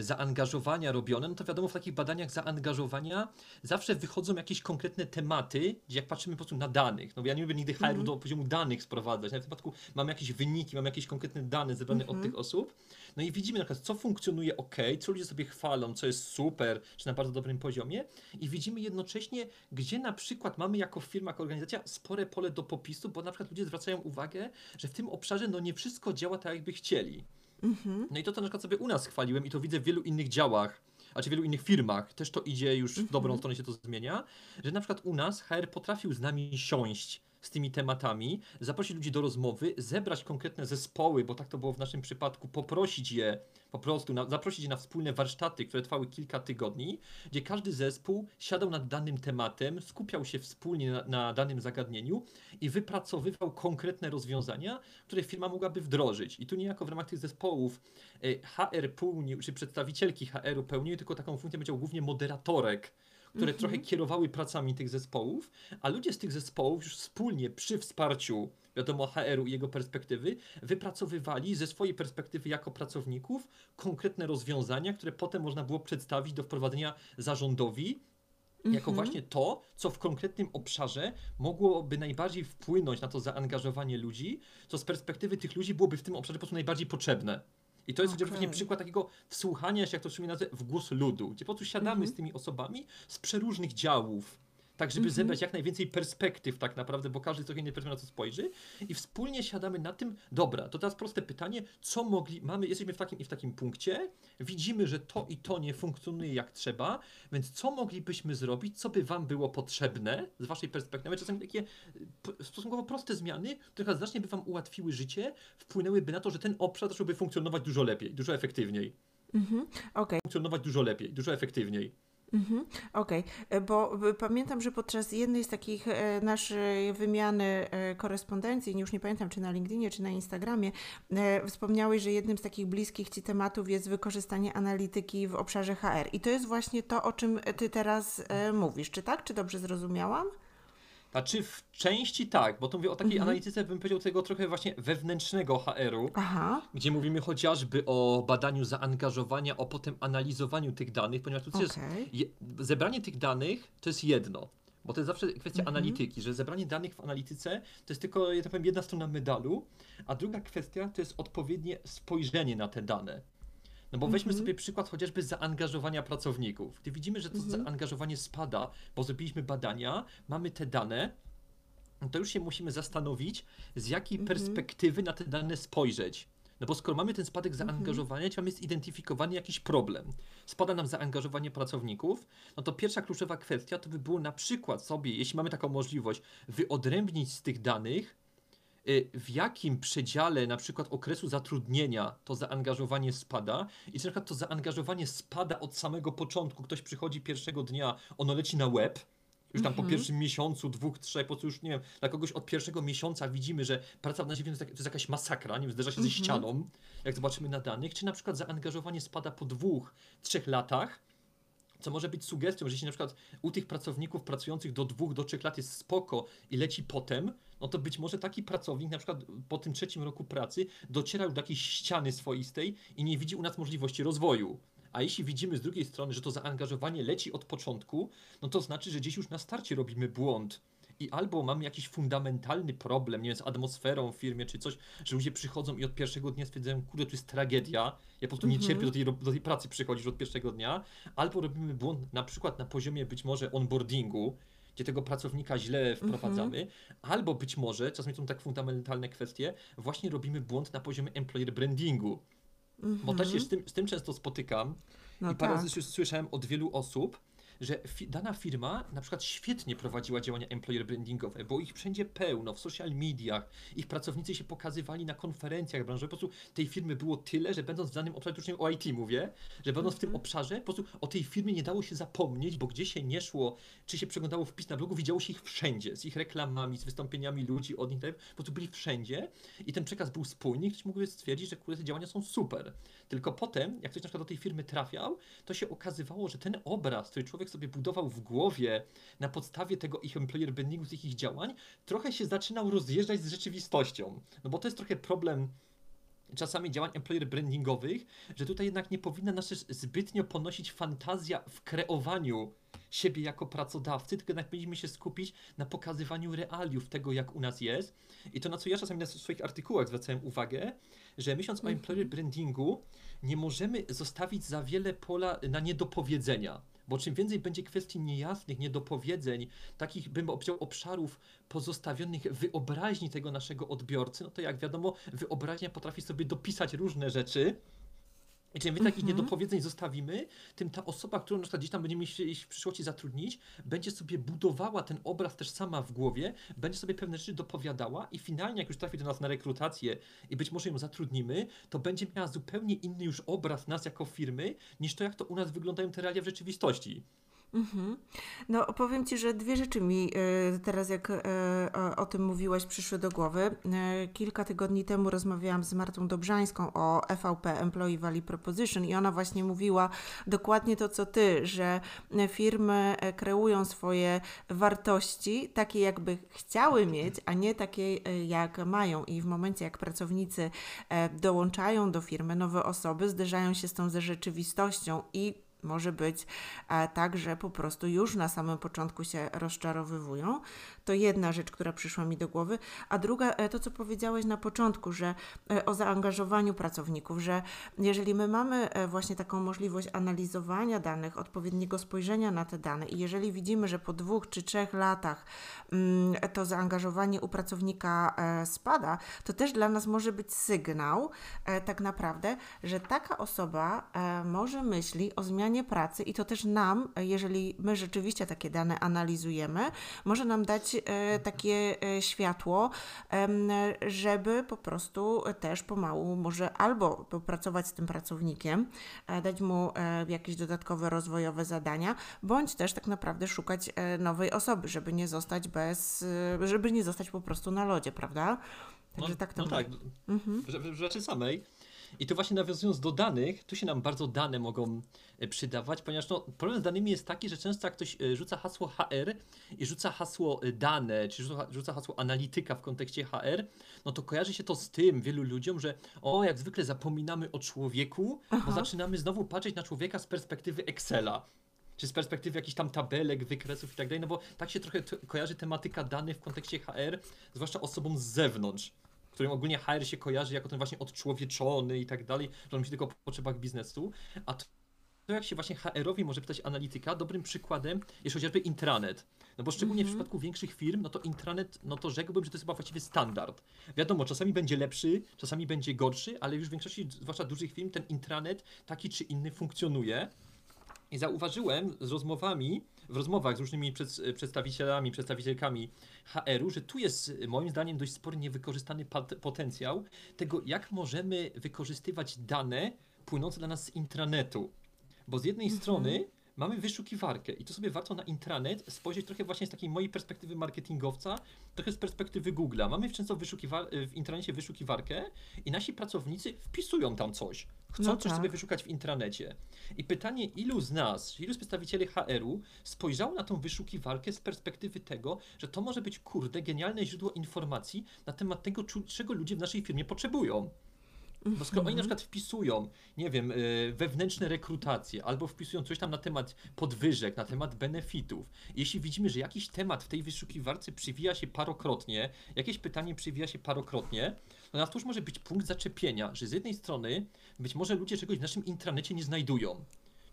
zaangażowania robione, no to wiadomo, w takich badaniach zaangażowania zawsze wychodzą jakieś konkretne tematy, gdzie jak patrzymy po prostu na danych, no bo ja nie lubię nigdy HR-u mm -hmm. do poziomu danych sprowadzać, na w przypadku mam jakieś wyniki, mam jakieś konkretne dane zebrane mm -hmm. od mhm. tych osób, no i widzimy na przykład, co funkcjonuje ok, co ludzie sobie chwalą, co jest super, czy na bardzo dobrym poziomie i widzimy jednocześnie, gdzie na przykład mamy jako firma, jako organizacja spore pole do popisu, bo na przykład ludzie zwracają uwagę, że w tym obszarze no nie wszystko działa tak, jakby chcieli. Mhm. No i to, co na przykład sobie u nas chwaliłem i to widzę w wielu innych działach, a czy w wielu innych firmach, też to idzie już w mhm. dobrą stronę się to zmienia, że na przykład u nas HR potrafił z nami siąść z tymi tematami, zaprosić ludzi do rozmowy, zebrać konkretne zespoły, bo tak to było w naszym przypadku, poprosić je po prostu, na, zaprosić je na wspólne warsztaty, które trwały kilka tygodni, gdzie każdy zespół siadał nad danym tematem, skupiał się wspólnie na, na danym zagadnieniu i wypracowywał konkretne rozwiązania, które firma mogłaby wdrożyć. I tu niejako w ramach tych zespołów e, HR pełnił, czy przedstawicielki HR-u pełniły tylko taką funkcję, powiedział głównie moderatorek, które -hmm. trochę kierowały pracami tych zespołów, a ludzie z tych zespołów już wspólnie przy wsparciu, wiadomo, HR-u i jego perspektywy, wypracowywali ze swojej perspektywy jako pracowników konkretne rozwiązania, które potem można było przedstawić do wprowadzenia zarządowi jako mhm. właśnie to, co w konkretnym obszarze mogłoby najbardziej wpłynąć na to zaangażowanie ludzi, co z perspektywy tych ludzi byłoby w tym obszarze po prostu najbardziej potrzebne. I to jest okay. właśnie przykład takiego wsłuchania się, jak to w nazwę, w głos ludu, gdzie po prostu siadamy mm -hmm. z tymi osobami z przeróżnych działów, tak żeby mm -hmm. zebrać jak najwięcej perspektyw tak naprawdę, bo każdy trochę innej perspektywy na to spojrzy i wspólnie siadamy na tym, dobra, to teraz proste pytanie, co mogli, mamy, jesteśmy w takim i w takim punkcie, widzimy, że to i to nie funkcjonuje jak trzeba, więc co moglibyśmy zrobić, co by wam było potrzebne z waszej perspektywy, czasami takie stosunkowo proste zmiany, które znacznie by wam ułatwiły życie, wpłynęłyby na to, że ten obszar zacząłby funkcjonować dużo lepiej, dużo efektywniej. Mhm, okay. Funkcjonować dużo lepiej, dużo efektywniej. Mhm, Okej, okay. bo pamiętam, że podczas jednej z takich e, naszej wymiany e, korespondencji, już nie pamiętam czy na LinkedInie, czy na Instagramie, e, wspomniałeś, że jednym z takich bliskich Ci tematów jest wykorzystanie analityki w obszarze HR. I to jest właśnie to, o czym Ty teraz mówisz. Czy tak? Czy dobrze zrozumiałam? Znaczy w części tak, bo tu mówię o takiej mhm. analityce, bym powiedział, tego trochę właśnie wewnętrznego HR-u, Aha. gdzie mówimy chociażby o badaniu zaangażowania, o potem analizowaniu tych danych, ponieważ tu okay. jest je, zebranie tych danych to jest jedno. Bo to jest zawsze kwestia mhm. analityki, że zebranie danych w analityce to jest tylko, ja tak powiem, jedna strona medalu, a druga kwestia to jest odpowiednie spojrzenie na te dane. No bo weźmy mhm. sobie przykład chociażby zaangażowania pracowników. Gdy widzimy, że to mhm. zaangażowanie spada, bo zrobiliśmy badania, mamy te dane, to już się musimy zastanowić, z jakiej mhm. perspektywy na te dane spojrzeć. No bo skoro mamy ten spadek zaangażowania, to mamy zidentyfikowany jakiś problem. Spada nam zaangażowanie pracowników, no to pierwsza kluczowa kwestia to by było na przykład sobie, jeśli mamy taką możliwość, wyodrębnić z tych danych, w jakim przedziale na przykład okresu zatrudnienia to zaangażowanie spada i czy na przykład to zaangażowanie spada od samego początku, ktoś przychodzi pierwszego dnia, ono leci na web, już tam po mhm. pierwszym miesiącu, dwóch, trzech, po prostu już nie wiem, dla kogoś od pierwszego miesiąca widzimy, że praca w naziemie to, jest, to jest jakaś masakra, nie wiem, zderza się ze mhm. ścianą, jak zobaczymy na danych, czy na przykład zaangażowanie spada po dwóch, trzech latach, co może być sugestią, że jeśli na przykład u tych pracowników pracujących do dwóch, do trzech lat jest spoko i leci potem, no to być może taki pracownik na przykład po tym trzecim roku pracy dociera już do jakiejś ściany swoistej i nie widzi u nas możliwości rozwoju. A jeśli widzimy z drugiej strony, że to zaangażowanie leci od początku, no to znaczy, że gdzieś już na starcie robimy błąd. I albo mamy jakiś fundamentalny problem, nie wiem, z atmosferą w firmie czy coś, że ludzie przychodzą i od pierwszego dnia stwierdzają, kurde, to jest tragedia, ja po prostu nie cierpię do tej, do tej pracy przychodzić od pierwszego dnia, albo robimy błąd na przykład na poziomie być może onboardingu, gdzie tego pracownika źle wprowadzamy, mhm. albo być może, czasami są tak fundamentalne kwestie, właśnie robimy błąd na poziomie employer brandingu. Bo też się z tym, z tym często spotykam no i parę tak. razy już słyszałem od wielu osób, że fi dana firma na przykład świetnie prowadziła działania employer brandingowe, bo ich wszędzie pełno, w social mediach, ich pracownicy się pokazywali na konferencjach branżowych, po prostu tej firmy było tyle, że będąc w danym obszarze, już nie o IT mówię, że będąc w tym mhm. obszarze, po prostu o tej firmie nie dało się zapomnieć, bo gdzie się nie szło, czy się przeglądało wpis na blogu, widziało się ich wszędzie, z ich reklamami, z wystąpieniami ludzi od nich, po prostu byli wszędzie i ten przekaz był spójny ktoś mógłby stwierdzić, że te działania są super. Tylko potem, jak ktoś na przykład do tej firmy trafiał, to się okazywało, że ten obraz, który człowiek sobie budował w głowie na podstawie tego ich employer brandingu, tych ich działań, trochę się zaczynał rozjeżdżać z rzeczywistością. No bo to jest trochę problem czasami działań employer brandingowych, że tutaj jednak nie powinna nas zbytnio ponosić fantazja w kreowaniu siebie jako pracodawcy, tylko jednak powinniśmy się skupić na pokazywaniu realiów tego, jak u nas jest. I to, na co ja czasami na swoich artykułach zwracałem uwagę, że myśląc o employer mhm. brandingu, nie możemy zostawić za wiele pola na niedopowiedzenia. Bo czym więcej będzie kwestii niejasnych, niedopowiedzeń, takich bym powiedział obszarów pozostawionych wyobraźni tego naszego odbiorcy, no to jak wiadomo, wyobraźnia potrafi sobie dopisać różne rzeczy, i czym więcej takich mhm. niedopowiedzeń zostawimy, tym ta osoba, którą na gdzieś tam będziemy się w przyszłości zatrudnić, będzie sobie budowała ten obraz też sama w głowie, będzie sobie pewne rzeczy dopowiadała i finalnie, jak już trafi do nas na rekrutację i być może ją zatrudnimy, to będzie miała zupełnie inny już obraz nas jako firmy, niż to, jak to u nas wyglądają te realia w rzeczywistości. Mhm. No, powiem Ci, że dwie rzeczy mi y, teraz, jak y, o tym mówiłaś, przyszły do głowy. Y, kilka tygodni temu rozmawiałam z Martą Dobrzańską o EVP, Employee Value Proposition, i ona właśnie mówiła dokładnie to, co Ty, że firmy kreują swoje wartości takie, jakby chciały mieć, a nie takie, jak mają. I w momencie, jak pracownicy dołączają do firmy, nowe osoby zderzają się z tą ze rzeczywistością i może być e, tak, że po prostu już na samym początku się rozczarowywują. To jedna rzecz, która przyszła mi do głowy. A druga, e, to co powiedziałeś na początku, że e, o zaangażowaniu pracowników, że jeżeli my mamy właśnie taką możliwość analizowania danych, odpowiedniego spojrzenia na te dane i jeżeli widzimy, że po dwóch czy trzech latach mm, to zaangażowanie u pracownika spada, to też dla nas może być sygnał tak naprawdę, że taka osoba e, może myśli o zmianie pracy i to też nam, e, jeżeli my rzeczywiście takie dane analizujemy, może nam dać e, takie e, światło, żeby po prostu też pomału może albo popracować z tym pracownikiem, e, dać mu jakieś dodatkowe rozwojowe zadania, bądź też tak naprawdę szukać nowej osoby, żeby nie zostać bez, żeby nie zostać po prostu na lodzie, prawda? Także no, tak to no ma- tak, w, w rzeczy samej. I tu właśnie nawiązując do danych, tu się nam bardzo dane mogą e, przydawać, ponieważ no, problem z danymi jest taki, że często jak ktoś e, rzuca hasło HR i rzuca hasło e, dane, czy rzuca, hasło analityka w kontekście HR, no to kojarzy się to z tym wielu ludziom, że o, jak zwykle zapominamy o człowieku, bo zaczynamy znowu patrzeć na człowieka z perspektywy Excela czy z perspektywy jakichś tam tabelek, wykresów i tak dalej, no bo tak się trochę kojarzy tematyka danych w kontekście HR, zwłaszcza osobom z zewnątrz, którym ogólnie HR się kojarzy jako ten właśnie odczłowieczony i tak dalej, że on myśli tylko o potrzebach biznesu, a to to jak się właśnie HR-owi może pytać analityka, dobrym przykładem jest chociażby intranet. No bo szczególnie w przypadku większych firm, no to intranet, no to rzekłbym, że to jest chyba właściwie standard. Wiadomo, czasami będzie lepszy, czasami będzie gorszy, ale już w większości, zwłaszcza dużych firm, ten intranet taki czy inny funkcjonuje. I zauważyłem z rozmowami, w rozmowach z różnymi przed, przedstawicielami, przedstawicielkami HR-u, że tu jest moim zdaniem dość spory niewykorzystany pat- potencjał tego, jak możemy wykorzystywać dane płynące dla nas z intranetu. Bo z jednej strony mamy wyszukiwarkę i tu sobie warto na intranet spojrzeć trochę właśnie z takiej mojej perspektywy marketingowca, trochę z perspektywy Google'a. Mamy często wyszukiwa- w intranecie wyszukiwarkę i nasi pracownicy wpisują tam coś. Chcą No coś tak. sobie wyszukać w intranecie. I pytanie, ilu z nas, ilu z przedstawicieli HR-u spojrzało na tą wyszukiwarkę z perspektywy tego, że to może być kurde genialne źródło informacji na temat tego, czego ludzie w naszej firmie potrzebują. Bo skoro oni na przykład wpisują, nie wiem, y, wewnętrzne rekrutacje, albo wpisują coś tam na temat podwyżek, na temat benefitów, jeśli widzimy, że jakiś temat w tej wyszukiwarce przywija się parokrotnie, jakieś pytanie przywija się parokrotnie, no na to już może być punkt zaczepienia, że z jednej strony być może ludzie czegoś w naszym intranecie nie znajdują.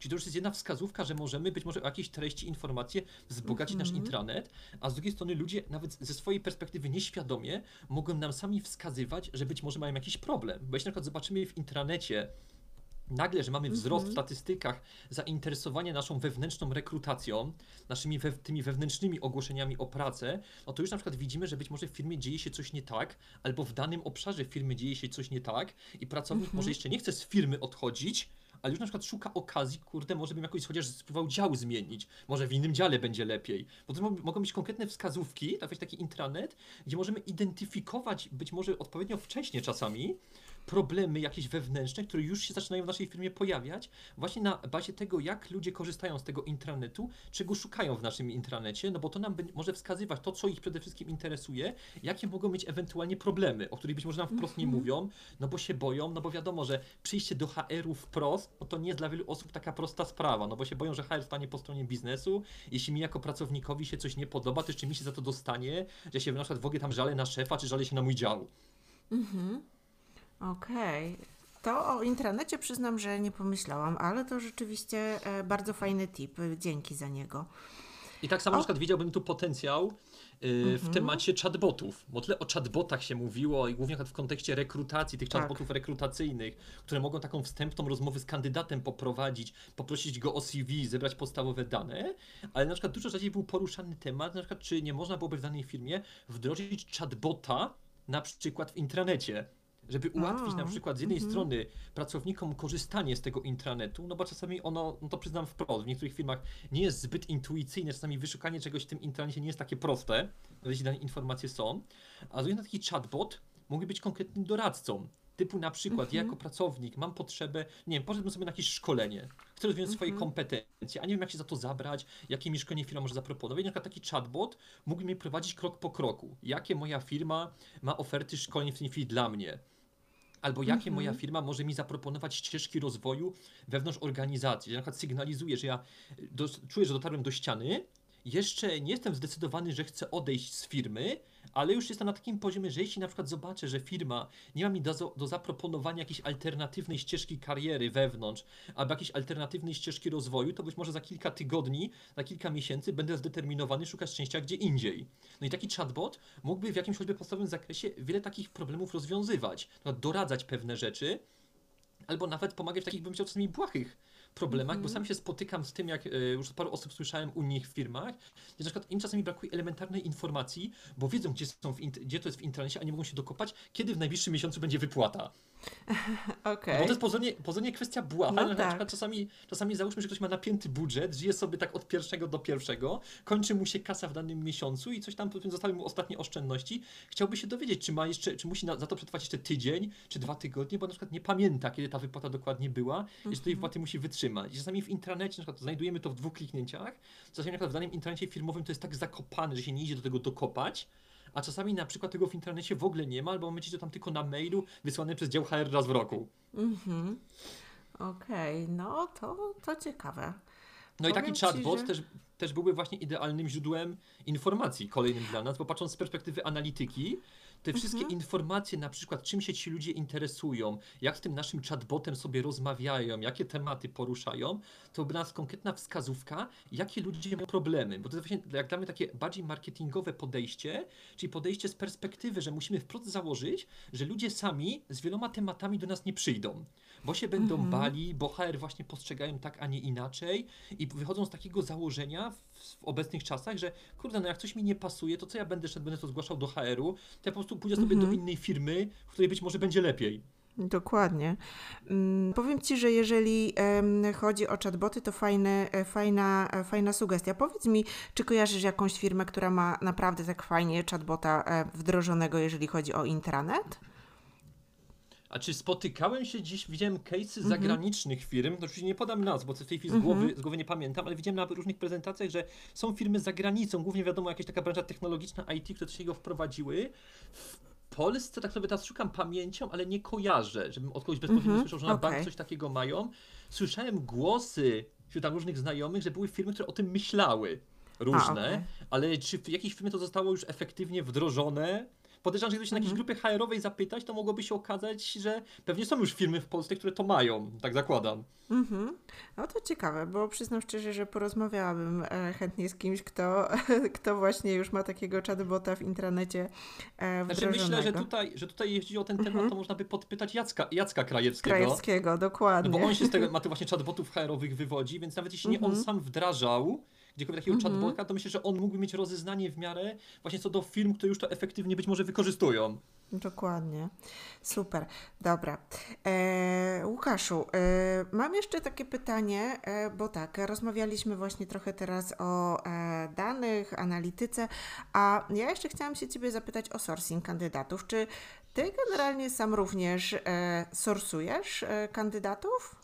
Czyli to już jest jedna wskazówka, że możemy być może o jakieś treści, informacje wzbogacić nasz intranet, a z drugiej strony ludzie nawet ze swojej perspektywy nieświadomie mogą nam sami wskazywać, że być może mają jakiś problem. Bo jeśli na przykład zobaczymy w intranecie nagle, że mamy wzrost w statystykach zainteresowania naszą wewnętrzną rekrutacją, naszymi we, tymi wewnętrznymi ogłoszeniami o pracę, no to już na przykład widzimy, że być może w firmie dzieje się coś nie tak, albo w danym obszarze firmy dzieje się coś nie tak i pracownik może jeszcze nie chce z firmy odchodzić, ale już na przykład szuka okazji, kurde, może bym jakoś chociaż spróbował dział zmienić, może w innym dziale będzie lepiej. Bo to mo- mogą być konkretne wskazówki, tak taki intranet, gdzie możemy identyfikować być może odpowiednio wcześnie czasami problemy jakieś wewnętrzne, które już się zaczynają w naszej firmie pojawiać, właśnie na bazie tego, jak ludzie korzystają z tego intranetu, czego szukają w naszym intranecie, no bo to nam może wskazywać to, co ich przede wszystkim interesuje, jakie mogą mieć ewentualnie problemy, o których być może nam wprost nie mówią, no bo się boją, no bo wiadomo, że przyjście do HR-u wprost, no to nie jest dla wielu osób taka prosta sprawa, no bo się boją, że HR stanie po stronie biznesu, jeśli mi jako pracownikowi się coś nie podoba, to jeszcze mi się za to dostanie, że się na przykład w ogóle tam żalę na szefa, czy żalę się na mój dział. Okej. To o intranecie przyznam, że nie pomyślałam, ale to rzeczywiście e, bardzo fajny tip. e, Dzięki za niego. I tak samo na przykład widziałbym tu potencjał yy, w temacie chatbotów, bo tyle o chatbotach się mówiło i głównie w kontekście rekrutacji, tych Tak. chatbotów rekrutacyjnych, które mogą taką wstępną rozmowę z kandydatem poprowadzić, poprosić go o CV, zebrać podstawowe dane, ale na przykład dużo rzadziej był poruszany temat, na przykład czy nie można byłoby w danej firmie wdrożyć chatbota na przykład w intranecie. Żeby ułatwić na A, przykład z jednej strony pracownikom korzystanie z tego intranetu, no bo czasami ono, no to przyznam wprost, w niektórych firmach nie jest zbyt intuicyjne, czasami wyszukanie czegoś w tym intranecie nie jest takie proste, jeśli dane informacje są, a z drugiej taki chatbot mógłby być konkretnym doradcą. Typu na przykład, ja jako pracownik mam potrzebę, nie wiem, poszedłbym sobie na jakieś szkolenie, chcę rozwijać swoje kompetencje, a nie wiem jak się za to zabrać, jakie mi szkolenie firma może zaproponować. Na przykład taki chatbot mógłby mnie prowadzić krok po kroku. Jakie moja firma ma oferty szkoleń w tej chwili dla mnie? Albo jakie moja firma może mi zaproponować ścieżki rozwoju wewnątrz organizacji. Ja na przykład sygnalizuję, że ja y, do, czuję, że dotarłem do ściany, jeszcze nie jestem zdecydowany, że chcę odejść z firmy, ale już jestem na takim poziomie, że jeśli na przykład zobaczę, że firma nie ma mi do, do zaproponowania jakiejś alternatywnej ścieżki kariery wewnątrz, albo jakiejś alternatywnej ścieżki rozwoju, to być może za kilka tygodni, za kilka miesięcy będę zdeterminowany szukać szczęścia gdzie indziej. No i taki chatbot mógłby w jakimś choćby podstawowym zakresie wiele takich problemów rozwiązywać, doradzać pewne rzeczy, albo nawet pomagać w takich, bym chciał, czasami błahych problemach, bo sam się spotykam z tym, jak e, już od paru osób słyszałem u nich w firmach, gdzie na przykład im czasami brakuje elementarnej informacji, bo wiedzą, gdzie, są w gdzie to jest w internecie, a nie mogą się dokopać, kiedy w najbliższym miesiącu będzie wypłata. Okej. No bo to jest pozornie, pozornie kwestia błaha, No ale na tak. przykład czasami, czasami załóżmy, że ktoś ma napięty budżet, żyje sobie tak od pierwszego do pierwszego, kończy mu się kasa w danym miesiącu i coś tam zostały mu ostatnie oszczędności, chciałby się dowiedzieć, czy ma jeszcze, czy musi na, za to przetrwać jeszcze tydzień, czy dwa tygodnie, bo na przykład nie pamięta, kiedy ta wypłata dokładnie była i że tej wypłaty musi wytrzymać. I czasami w intranecie, na przykład znajdujemy to w dwóch kliknięciach, czasami na przykład w danym intranecie firmowym to jest tak zakopane, że się nie idzie do tego dokopać, a czasami na przykład tego w internecie w ogóle nie ma, albo mamy to tam tylko na mailu wysłane przez dział HR raz w roku. Mhm. Okej, no to, to ciekawe. No i taki Powiem chatbot że- też, też byłby właśnie idealnym źródłem informacji kolejnym dla nas, bo patrząc z perspektywy analityki, te wszystkie Mhm. informacje, na przykład czym się ci ludzie interesują, jak z tym naszym chatbotem sobie rozmawiają, jakie tematy poruszają, to by nas konkretna wskazówka, jakie ludzie mają problemy. Bo to jest właśnie jak dla mnie takie bardziej marketingowe podejście, czyli podejście z perspektywy, że musimy wprost założyć, że ludzie sami z wieloma tematami do nas nie przyjdą, bo się będą Mhm. bali, bo HR właśnie postrzegają tak, a nie inaczej i wychodzą z takiego założenia w, w obecnych czasach, że kurde, no jak coś mi nie pasuje, to co ja będę szedł, będę to zgłaszał do HR-u, to ja po prostu pójdę sobie do Mhm. innej firmy, w której być może będzie lepiej. Dokładnie. Mm, Powiem Ci, że jeżeli chodzi o chatboty, to fajny, e, fajna, e, fajna sugestia. Powiedz mi, czy kojarzysz jakąś firmę, która ma naprawdę tak fajnie chatbota e, wdrożonego, jeżeli chodzi o intranet? A czy spotykałem się dziś, widziałem case'y Mhm. zagranicznych firm, no oczywiście nie podam nazw, bo w tej chwili z głowy, z głowy nie pamiętam, ale widziałem na różnych prezentacjach, że są firmy za granicą, głównie wiadomo jakaś taka branża technologiczna IT, które się go wprowadziły. W Polsce, tak sobie teraz szukam pamięcią, ale nie kojarzę, żebym od kogoś bezpośrednio Mhm, słyszał, że na bank okej. coś takiego mają. Słyszałem głosy wśród tam różnych znajomych, że były firmy, które o tym myślały. Różne, okej. ale czy w jakiejś firmie to zostało już efektywnie wdrożone? Podejrzewam, że gdyby się na Mhm. jakiejś grupie HR-owej zapytać, to mogłoby się okazać, że pewnie są już firmy w Polsce, które to mają. Tak zakładam. Mhm. No to ciekawe, bo przyznam szczerze, że porozmawiałabym e, chętnie z kimś, kto, kto właśnie już ma takiego chatbota w intranecie e, Znaczy wdrożonego. myślę, że tutaj, że tutaj jeśli o ten temat, Mhm. to można by podpytać Jacka, Jacka Krajewskiego. Krajewskiego, No dokładnie. bo on się z tego, ma tych właśnie chatbotów HR-owych wywodzi, więc nawet jeśli nie on Mhm. sam wdrażał gdziekolwiek takiego Mhm. chatbota, to myślę, że on mógłby mieć rozeznanie w miarę właśnie co do firm, które już to efektywnie być może wykorzystują. Dokładnie. Super. Dobra. E, Łukaszu, e, mam jeszcze takie pytanie, e, bo tak, rozmawialiśmy właśnie trochę teraz o e, danych, analityce, a ja jeszcze chciałam się Ciebie zapytać o sourcing kandydatów. Czy Ty generalnie sam również e, sorsujesz e, kandydatów?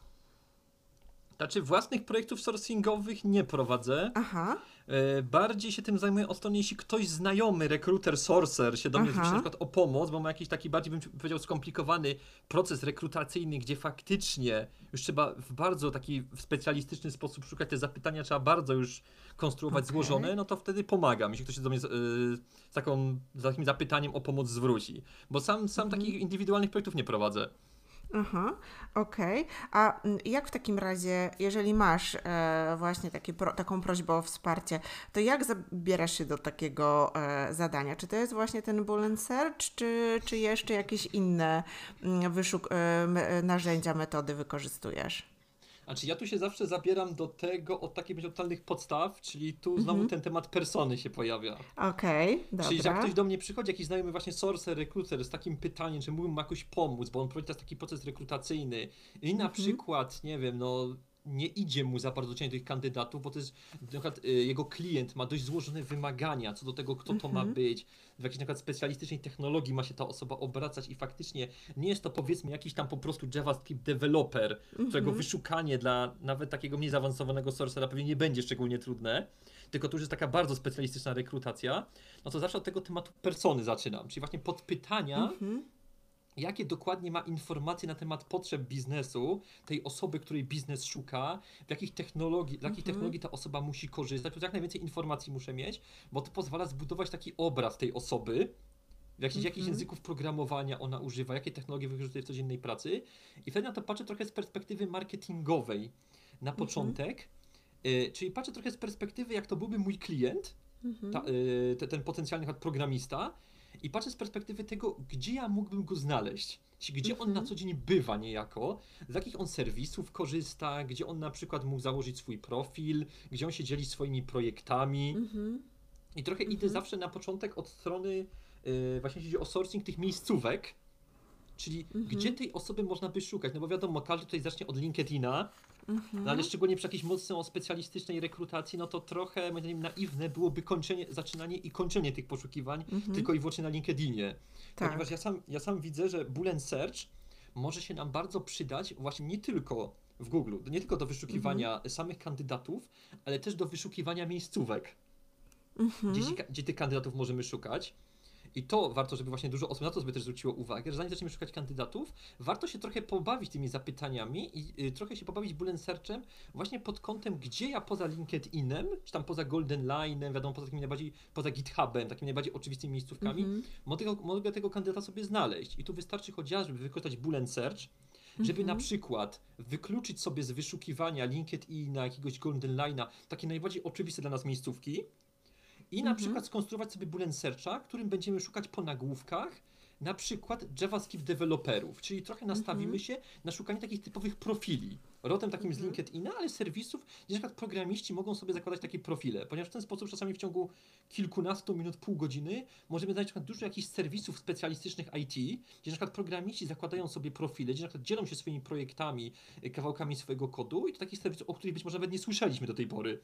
Znaczy własnych projektów sourcingowych nie prowadzę. Aha. E, Bardziej się tym zajmuję od strony, jeśli ktoś znajomy, rekruter, sourcer się do mnie zwróci na przykład o pomoc, bo ma jakiś taki bardziej, bym powiedział, skomplikowany proces rekrutacyjny, gdzie faktycznie już trzeba w bardzo taki specjalistyczny sposób szukać te zapytania, trzeba bardzo już konstruować Okej. złożone, no to wtedy pomagam, jeśli ktoś się do mnie z, e, z, taką, z takim zapytaniem o pomoc zwróci. Bo sam, sam Mhm. takich indywidualnych projektów nie prowadzę. Aha, okej. A mm, jak w takim razie, jeżeli masz e, właśnie taki pro, taką prośbę o wsparcie, to jak zabierasz się do takiego e, zadania? Czy to jest właśnie ten and search, czy, czy jeszcze jakieś inne mm, wyszuk- e, narzędzia, metody wykorzystujesz? Znaczy ja tu się zawsze zabieram do tego od takich totalnych podstaw, czyli tu znowu Mhm. ten temat persony się pojawia. Okej, Czyli jak dobra. ktoś do mnie przychodzi, jakiś znajomy właśnie sourcer, rekruter z takim pytaniem, że mógłbym mu jakoś pomóc, bo on prowadzi teraz taki proces rekrutacyjny i na Mhm. przykład, nie wiem, no nie idzie mu za bardzo do tych kandydatów, bo to jest, na przykład y, jego klient ma dość złożone wymagania co do tego, kto to ma Mhm. być, w jakiejś na przykład specjalistycznej technologii ma się ta osoba obracać i faktycznie nie jest to powiedzmy jakiś tam po prostu JavaScript developer, którego Mhm. wyszukanie dla nawet takiego mniej zaawansowanego sourcera pewnie nie będzie szczególnie trudne, tylko to już jest taka bardzo specjalistyczna rekrutacja, no to zawsze od tego tematu persony zaczynam, czyli właśnie podpytania, Mhm. Jakie dokładnie ma informacje na temat potrzeb biznesu, tej osoby, której biznes szuka, w jakich technologii, jakich Mhm. technologii ta osoba musi korzystać, prostu jak najwięcej informacji muszę mieć, bo to pozwala zbudować taki obraz tej osoby, w jakichś, jakich Mhm. języków programowania ona używa, jakie technologie wykorzystuje w codziennej pracy. I wtedy na to patrzę trochę z perspektywy marketingowej na początek, y, czyli patrzę trochę z perspektywy, jak to byłby mój klient, Mhm. ta, y, te, ten potencjalny programista i patrzę z perspektywy tego, gdzie ja mógłbym go znaleźć. gdzie on na co dzień bywa niejako, z jakich on serwisów korzysta, gdzie on na przykład mógł założyć swój profil, gdzie on się dzieli swoimi projektami. I trochę idę zawsze na początek od strony, yy, właśnie jeśli chodzi o sourcing tych miejscówek, czyli gdzie tej osoby można by szukać, no bo wiadomo, każdy tutaj zacznie od LinkedIna, no ale szczególnie przy jakiejś mocno specjalistycznej rekrutacji, no to trochę moim zdaniem naiwne byłoby kończenie, zaczynanie i kończenie tych poszukiwań tylko i wyłącznie na LinkedInie. Tak. Ponieważ ja sam, ja sam widzę, że Boolean Search może się nam bardzo przydać właśnie nie tylko w Google, nie tylko do wyszukiwania samych kandydatów, ale też do wyszukiwania miejscówek, gdzie, ci- gdzie tych kandydatów możemy szukać. I to warto, żeby właśnie dużo osób na to sobie też zwróciło uwagę, że zanim zaczniemy szukać kandydatów, warto się trochę pobawić tymi zapytaniami i y, trochę się pobawić Boolean Searchem właśnie pod kątem, gdzie ja poza LinkedInem, czy tam poza Golden Line'em, wiadomo, poza takimi najbardziej, poza GitHubem, takimi najbardziej oczywistymi miejscówkami, mogę, tego- mogę tego kandydata sobie znaleźć. I tu wystarczy chociażby wykorzystać Boolean Search, żeby na przykład wykluczyć sobie z wyszukiwania LinkedIna, jakiegoś Golden Line'a takie najbardziej oczywiste dla nas miejscówki i na przykład skonstruować sobie Boolean Searcha, którym będziemy szukać po nagłówkach, na przykład JavaScript deweloperów, czyli trochę nastawimy się na szukanie takich typowych profili. Rodem takim z LinkedIna, ale serwisów, gdzie na przykład programiści mogą sobie zakładać takie profile, ponieważ w ten sposób czasami w ciągu kilkunastu minut, pół godziny możemy znaleźć na przykład dużo jakichś serwisów specjalistycznych IT, gdzie na przykład programiści zakładają sobie profile, gdzie na przykład dzielą się swoimi projektami, y, kawałkami swojego kodu i to takich serwisów, o których być może nawet nie słyszeliśmy do tej pory.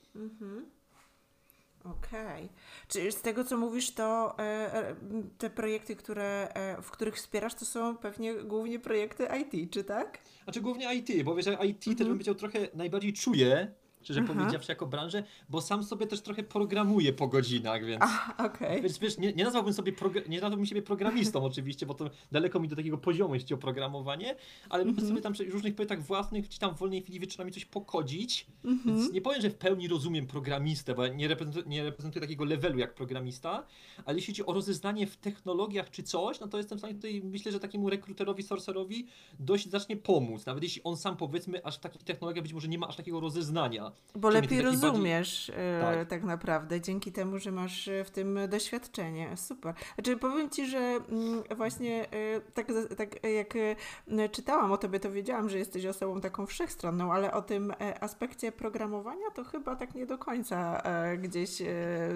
Okej. Czy z tego, co mówisz, to e, e, te projekty, które, e, w których wspierasz, to są pewnie głównie projekty IT, czy tak? Znaczy głównie IT, bo wiesz, że IT też bym powiedział trochę najbardziej czuję, szczerze Mhm. powiedziawszy, jako branżę, bo sam sobie też trochę programuję po godzinach, więc... A, okej. Więc wiesz, nie, nie nazwałbym sobie nie nazwałbym siebie programistą oczywiście, bo to daleko mi do takiego poziomu, jeśli o programowanie, ale lubię Mhm. sobie tam przy różnych projektach własnych, czy tam w wolnej chwili wieczorami coś pokodzić, Mhm. więc nie powiem, że w pełni rozumiem programistę, bo ja nie reprezentuję, nie reprezentuję takiego levelu jak programista, ale jeśli chodzi o rozeznanie w technologiach czy coś, no to jestem w stanie tutaj, myślę, że takiemu rekruterowi, sorcerowi dość zacznie pomóc, nawet jeśli on sam powiedzmy aż w takich technologiach być może nie ma aż takiego rozeznania. Bo lepiej bardziej- rozumiesz e, tak. Tak. naprawdę, dzięki temu, że masz e, w tym doświadczenie. Super. Znaczy, powiem Ci, że mm, właśnie e, tak, tak jak czytałam o Tobie, to wiedziałam, że jesteś osobą taką wszechstronną, ale o tym aspekcie programowania to chyba tak nie do końca gdzieś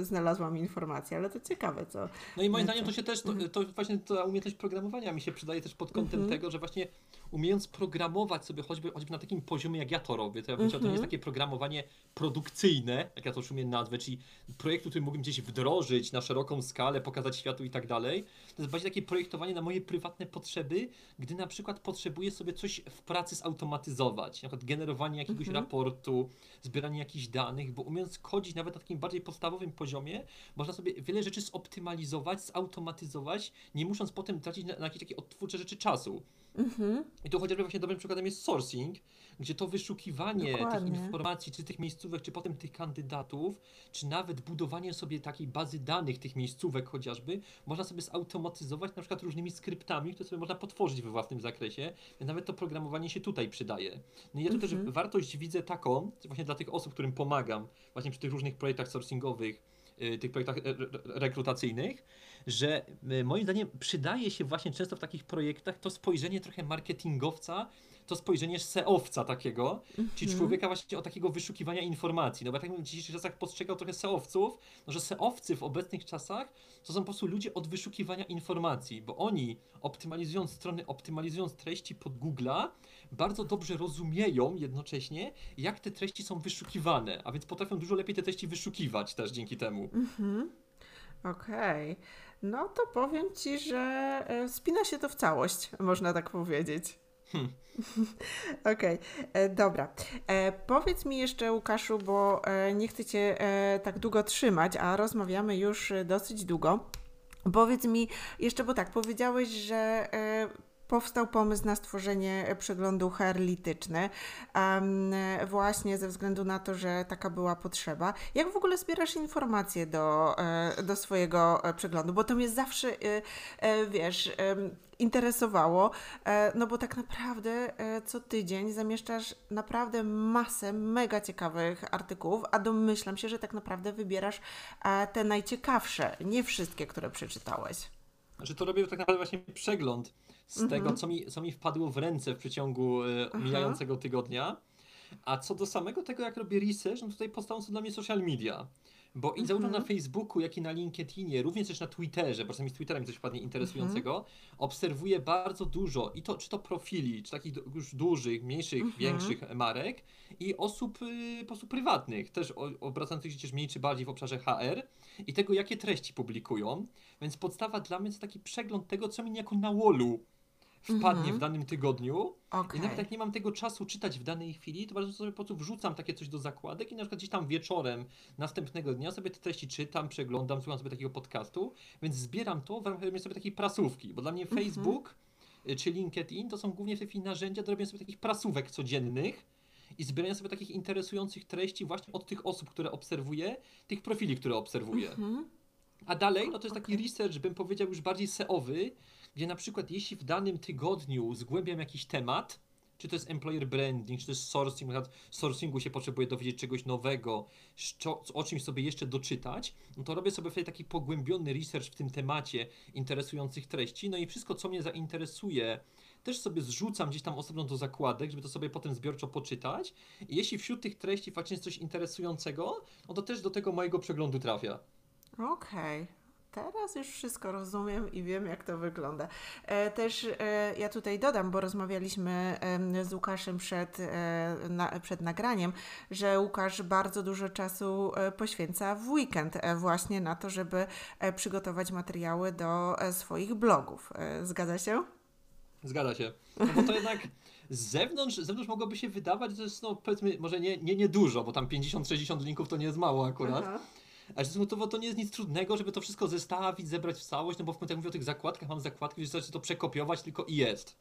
znalazłam informacje, ale to ciekawe, co... No i moim zdaniem to- się też, to, to właśnie ta umiejętność programowania mi się przydaje też pod kątem Mhm. tego, że właśnie umiejąc programować sobie choćby, choćby na takim poziomie jak ja to robię, to ja bym powiedział, to nie jest Mhm. takie programowanie produkcyjne, jak ja to już umiem nazwać, czyli projektu, który mógłbym gdzieś wdrożyć na szeroką skalę, pokazać światu i tak dalej. To jest bardziej takie projektowanie na moje prywatne potrzeby, gdy na przykład potrzebuję sobie coś w pracy zautomatyzować, na przykład generowanie jakiegoś Mhm. raportu, zbieranie jakichś danych, bo umiejąc kodzić nawet na takim bardziej podstawowym poziomie, można sobie wiele rzeczy zoptymalizować, zautomatyzować, nie musząc potem tracić na, na jakieś takie odtwórcze rzeczy czasu. Mhm. I tu chociażby właśnie dobrym przykładem jest sourcing, gdzie to wyszukiwanie Dokładnie. tych informacji, czy tych miejscówek, czy potem tych kandydatów, czy nawet budowanie sobie takiej bazy danych tych miejscówek chociażby, można sobie zautomatyzować na przykład różnymi skryptami, które sobie można potworzyć we własnym zakresie, nawet to programowanie się tutaj przydaje. No ja tu też wartość widzę taką, właśnie dla tych osób, którym pomagam, właśnie przy tych różnych projektach sourcingowych, y, tych projektach re- rekrutacyjnych, że y, moim zdaniem przydaje się właśnie często w takich projektach to spojrzenie trochę marketingowca, to spojrzenie SEOwca takiego, czyli człowieka właśnie o takiego wyszukiwania informacji. No bo ja tak bym w dzisiejszych czasach postrzegał trochę SEOwców, no że SEOwcy w obecnych czasach to są po prostu ludzie od wyszukiwania informacji, bo oni optymalizując strony, optymalizując treści pod Google'a, bardzo dobrze rozumieją jednocześnie, jak te treści są wyszukiwane, a więc potrafią dużo lepiej te treści wyszukiwać też dzięki temu. Okej. No to powiem Ci, że e, spina się to w całość, można tak powiedzieć. Hmm. Okej, e, dobra. E, powiedz mi jeszcze, Łukaszu, bo e, nie chcę Cię e, tak długo trzymać, a rozmawiamy już e, dosyć długo. Powiedz mi jeszcze, bo tak, powiedziałeś, że e, powstał pomysł na stworzenie przeglądu herlityczny, właśnie ze względu na to, że taka była potrzeba. Jak w ogóle zbierasz informacje do, e, do swojego e, przeglądu? Bo to mnie zawsze, e, wiesz, interesowało, no bo tak naprawdę co tydzień zamieszczasz naprawdę masę mega ciekawych artykułów, a domyślam się, że tak naprawdę wybierasz te najciekawsze, nie wszystkie, które przeczytałeś. Znaczy to robię tak naprawdę właśnie przegląd z tego, co mi, co mi wpadło w ręce w przeciągu Aha. mijającego tygodnia. A co do samego tego, jak robię research, no tutaj podstawą są dla mnie social media. Bo i zarówno na Facebooku, jak i na LinkedInie, również też na Twitterze, bo czasami z Twitterem coś wpadnie interesującego, obserwuję bardzo dużo, i to czy to profili, czy takich już dużych, mniejszych, większych marek i osób y, po prostu prywatnych, też obracających się też mniej czy bardziej w obszarze HR i tego, jakie treści publikują. Więc podstawa dla mnie to taki przegląd tego, co mi niejako na wallu wpadnie w danym tygodniu. Okej. I nawet jak nie mam tego czasu czytać w danej chwili, to bardzo sobie po prostu wrzucam takie coś do zakładek i na przykład gdzieś tam wieczorem następnego dnia sobie te treści czytam, przeglądam, słucham sobie takiego podcastu, więc zbieram to w ramach sobie takiej prasówki, bo dla mnie Facebook y, czy LinkedIn to są głównie w tej chwili narzędzia do robienia sobie takich prasówek codziennych i zbierania sobie takich interesujących treści właśnie od tych osób, które obserwuję, tych profili, które obserwuję. A dalej, no to jest taki research, bym powiedział, już bardziej SEOwy, gdzie na przykład jeśli w danym tygodniu zgłębiam jakiś temat, czy to jest employer branding, czy to jest sourcing, na sourcingu się potrzebuję dowiedzieć czegoś nowego, o czymś sobie jeszcze doczytać, no to robię sobie wtedy taki pogłębiony research w tym temacie interesujących treści, no i wszystko, co mnie zainteresuje, też sobie zrzucam gdzieś tam osobno do zakładek, żeby to sobie potem zbiorczo poczytać. I jeśli wśród tych treści faktycznie jest coś interesującego, no to też do tego mojego przeglądu trafia. Okej. Teraz już wszystko rozumiem i wiem, jak to wygląda. E, też e, ja tutaj dodam, bo rozmawialiśmy z Łukaszem przed, e, na, przed nagraniem, że Łukasz bardzo dużo czasu poświęca w weekend właśnie na to, żeby przygotować materiały do swoich blogów. Zgadza się? Zgadza się. No bo to jednak z zewnątrz, z zewnątrz mogłoby się wydawać, że to jest, no powiedzmy, może nie, nie, nie dużo, bo tam 50-60 linków to nie jest mało akurat. Aha. Ale stosunkowo to nie jest nic trudnego, żeby to wszystko zestawić, zebrać w całość, no bo w końcu jak mówię o tych zakładkach, mam zakładki, wystarczy to przekopiować tylko i jest.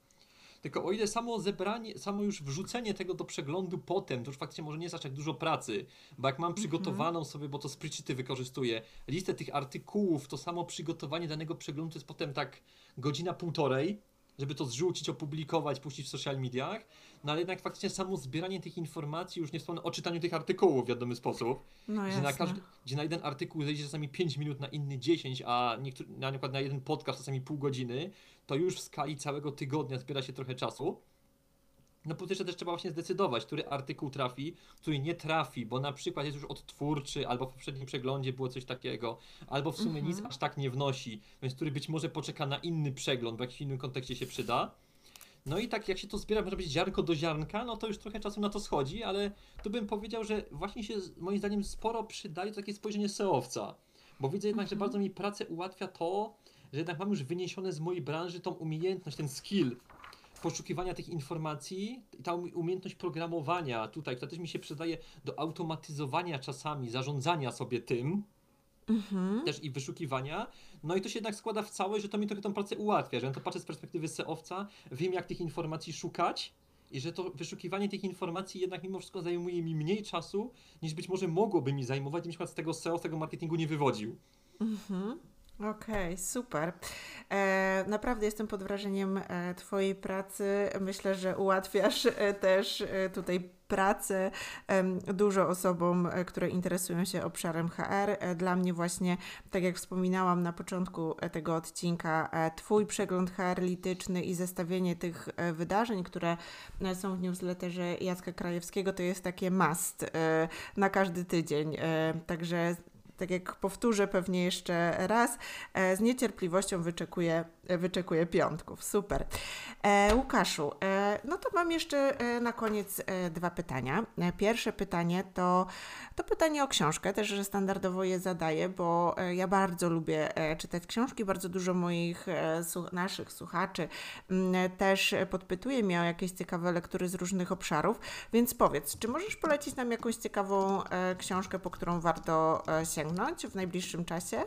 Tylko o ile samo zebranie, samo już wrzucenie tego do przeglądu potem, to już faktycznie może nie jest aż tak dużo pracy, bo jak mam przygotowaną sobie, bo to spreadsheety wykorzystuję, listę tych artykułów, to samo przygotowanie danego przeglądu to jest potem tak godzina, półtorej, żeby to zrzucić, opublikować, puścić w social mediach, no ale jednak faktycznie samo zbieranie tych informacji, już nie wspomnę o czytaniu tych artykułów w wiadomy sposób, No gdzie na, każdy, gdzie na jeden artykuł zejdzie czasami 5 minut, na inny 10, a niektóry, na przykład na jeden podcast czasami pół godziny, to już w skali całego tygodnia zbiera się trochę czasu. No po też trzeba właśnie zdecydować, który artykuł trafi, który nie trafi, bo na przykład jest już odtwórczy, albo w poprzednim przeglądzie było coś takiego, albo w sumie nic aż tak nie wnosi, więc który być może poczeka na inny przegląd, w jakimś innym kontekście się przyda. No i tak jak się to zbiera, może być ziarnko do ziarnka, no to już trochę czasu na to schodzi, ale tu bym powiedział, że właśnie się moim zdaniem sporo przydaje to takie spojrzenie seowca. Bo widzę jednak, że bardzo mi pracę ułatwia to, że jednak mam już wyniesione z mojej branży tą umiejętność, ten skill poszukiwania tych informacji i ta umie- umiejętność programowania tutaj, która też mi się przydaje do automatyzowania czasami, zarządzania sobie tym, też i wyszukiwania. No i to się jednak składa w całość, że to mi trochę tą pracę ułatwia, że ja to patrzę z perspektywy seowca, wiem jak tych informacji szukać i że to wyszukiwanie tych informacji jednak mimo wszystko zajmuje mi mniej czasu, niż być może mogłoby mi zajmować, gdybym na przykład z tego SEO, z tego marketingu nie wywodził. Okej, super. E, naprawdę jestem pod wrażeniem e, Twojej pracy. Myślę, że ułatwiasz e, też e, tutaj pracę dużo osobom, które interesują się obszarem HR. Dla mnie właśnie, tak jak wspominałam na początku tego odcinka, Twój przegląd HR lityczny i zestawienie tych wydarzeń, które są w newsletterze Jacka Krajewskiego, to jest takie must na każdy tydzień. Także tak jak powtórzę pewnie jeszcze raz, e, z niecierpliwością wyczekuję, wyczekuję piątków. Super. E, Łukaszu, e, no to mam jeszcze e, na koniec e, dwa pytania. E, Pierwsze pytanie to, to pytanie o książkę, też że standardowo je zadaję, bo e, ja bardzo lubię e, czytać książki, bardzo dużo moich e, słu- naszych słuchaczy mm, też e, podpytuje mnie o jakieś ciekawe lektury z różnych obszarów, więc powiedz, czy możesz polecić nam jakąś ciekawą e, książkę, po którą warto e, sięgnąć w najbliższym czasie?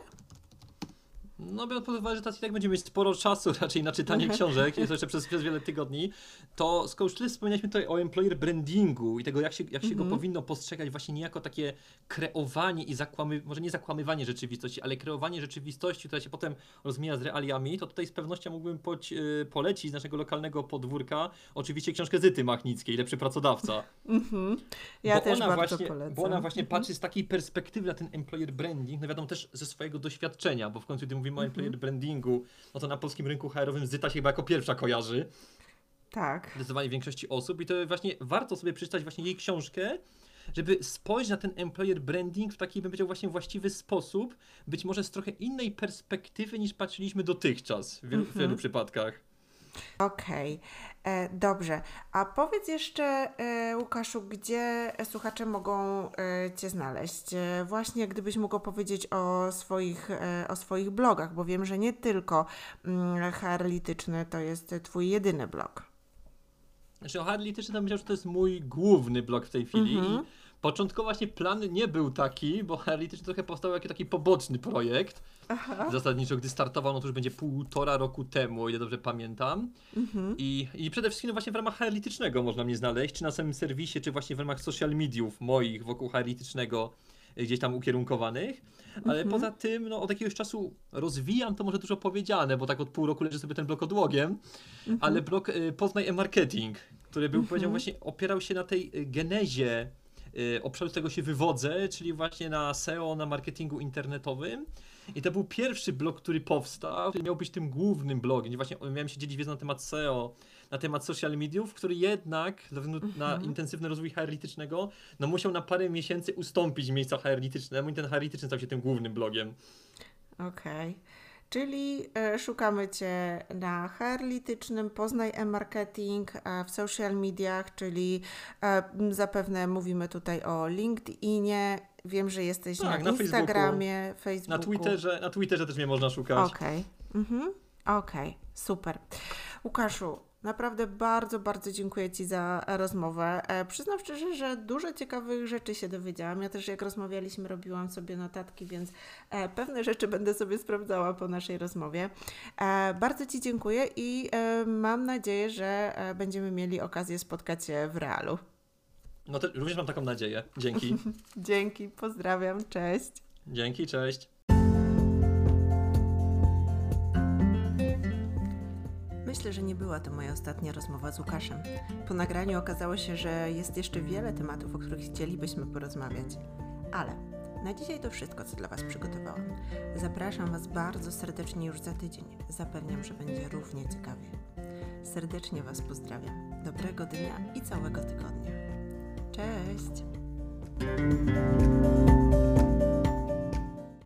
No biorąc pod uwagę, że teraz i tak będziemy mieć sporo czasu raczej na czytanie książek, jest jeszcze przez, przez wiele tygodni, to skoro już tyle wspomnieliśmy tutaj o employer brandingu i tego, jak się, jak się go powinno postrzegać właśnie nie jako takie kreowanie i zakłamy, może nie zakłamywanie rzeczywistości, ale kreowanie rzeczywistości, która się potem rozmija z realiami, to tutaj z pewnością mógłbym poć, y, polecić z naszego lokalnego podwórka oczywiście książkę Zyty Machnickiej, Lepszy Pracodawca. Ja bo też ona bardzo właśnie, polecam. Bo ona właśnie patrzy z takiej perspektywy na ten employer branding, no wiadomo też ze swojego doświadczenia, bo w końcu gdy mówimy mówimy o employer brandingu, no to na polskim rynku HR-owym Zyta się chyba jako pierwsza kojarzy. Tak. Zdecydowanie większości osób i to właśnie warto sobie przeczytać właśnie jej książkę, żeby spojrzeć na ten employer branding w taki, bym powiedział, właśnie właściwy sposób, być może z trochę innej perspektywy niż patrzyliśmy dotychczas w wielu, w wielu przypadkach. Okej, e, dobrze. A powiedz jeszcze, e, Łukaszu, gdzie słuchacze mogą e, Cię znaleźć? E, właśnie gdybyś mógł powiedzieć o swoich, e, o swoich blogach, bo wiem, że nie tylko mm, HR Lityczny to jest Twój jedyny blog. Znaczy o Harley też myślał, że to jest mój główny blog w tej chwili Mhm. i początkowo właśnie plan nie był taki, bo też trochę powstał jako taki poboczny projekt. Aha. Zasadniczo, gdy startował, no to już będzie półtora roku temu, o ile dobrze pamiętam. Mhm. I, I przede wszystkim no właśnie w ramach analitycznego można mnie znaleźć, czy na samym serwisie, czy właśnie w ramach social mediów moich wokół analitycznego y, gdzieś tam ukierunkowanych. Ale poza tym, no od jakiegoś czasu rozwijam, to może dużo powiedziane, bo tak od pół roku leży sobie ten blok odłogiem, ale blok y, Poznaj e-marketing, który był, powiedział właśnie, opierał się na tej y, genezie obszaru, z tego się wywodzę, czyli właśnie na SEO, na marketingu internetowym. I to był pierwszy blog, który powstał, który miał być tym głównym blogiem, gdzie właśnie miałem się dzielić wiedzą na temat SEO, na temat social mediów, który jednak ze względu na intensywny rozwój analitycznego, no musiał na parę miesięcy ustąpić miejsca analitycznemu i ten analityczny stał się tym głównym blogiem. Okej. Czyli e, szukamy Cię na HR Litycznym, Poznaj e-marketing, e, w social mediach, czyli e, zapewne mówimy tutaj o LinkedInie. Wiem, że jesteś Tak, na na Instagramie, Facebooku. Na Twitterze, na Twitterze też mnie można szukać. Okej. Mhm. Okej, super. Łukaszu, naprawdę bardzo, bardzo dziękuję Ci za rozmowę. E, przyznam szczerze, że dużo ciekawych rzeczy się dowiedziałam. Ja też jak rozmawialiśmy, robiłam sobie notatki, więc e, pewne rzeczy będę sobie sprawdzała po naszej rozmowie. E, bardzo Ci dziękuję i e, mam nadzieję, że e, będziemy mieli okazję spotkać się w realu. No również mam taką nadzieję. Dzięki. Dzięki, pozdrawiam, cześć. Dzięki, cześć. Myślę, że nie była to moja ostatnia rozmowa z Łukaszem. Po nagraniu okazało się, że jest jeszcze wiele tematów, o których chcielibyśmy porozmawiać. Ale na dzisiaj to wszystko, co dla Was przygotowałam. Zapraszam Was bardzo serdecznie już za tydzień. Zapewniam, że będzie równie ciekawie. Serdecznie Was pozdrawiam. Dobrego dnia i całego tygodnia. Cześć!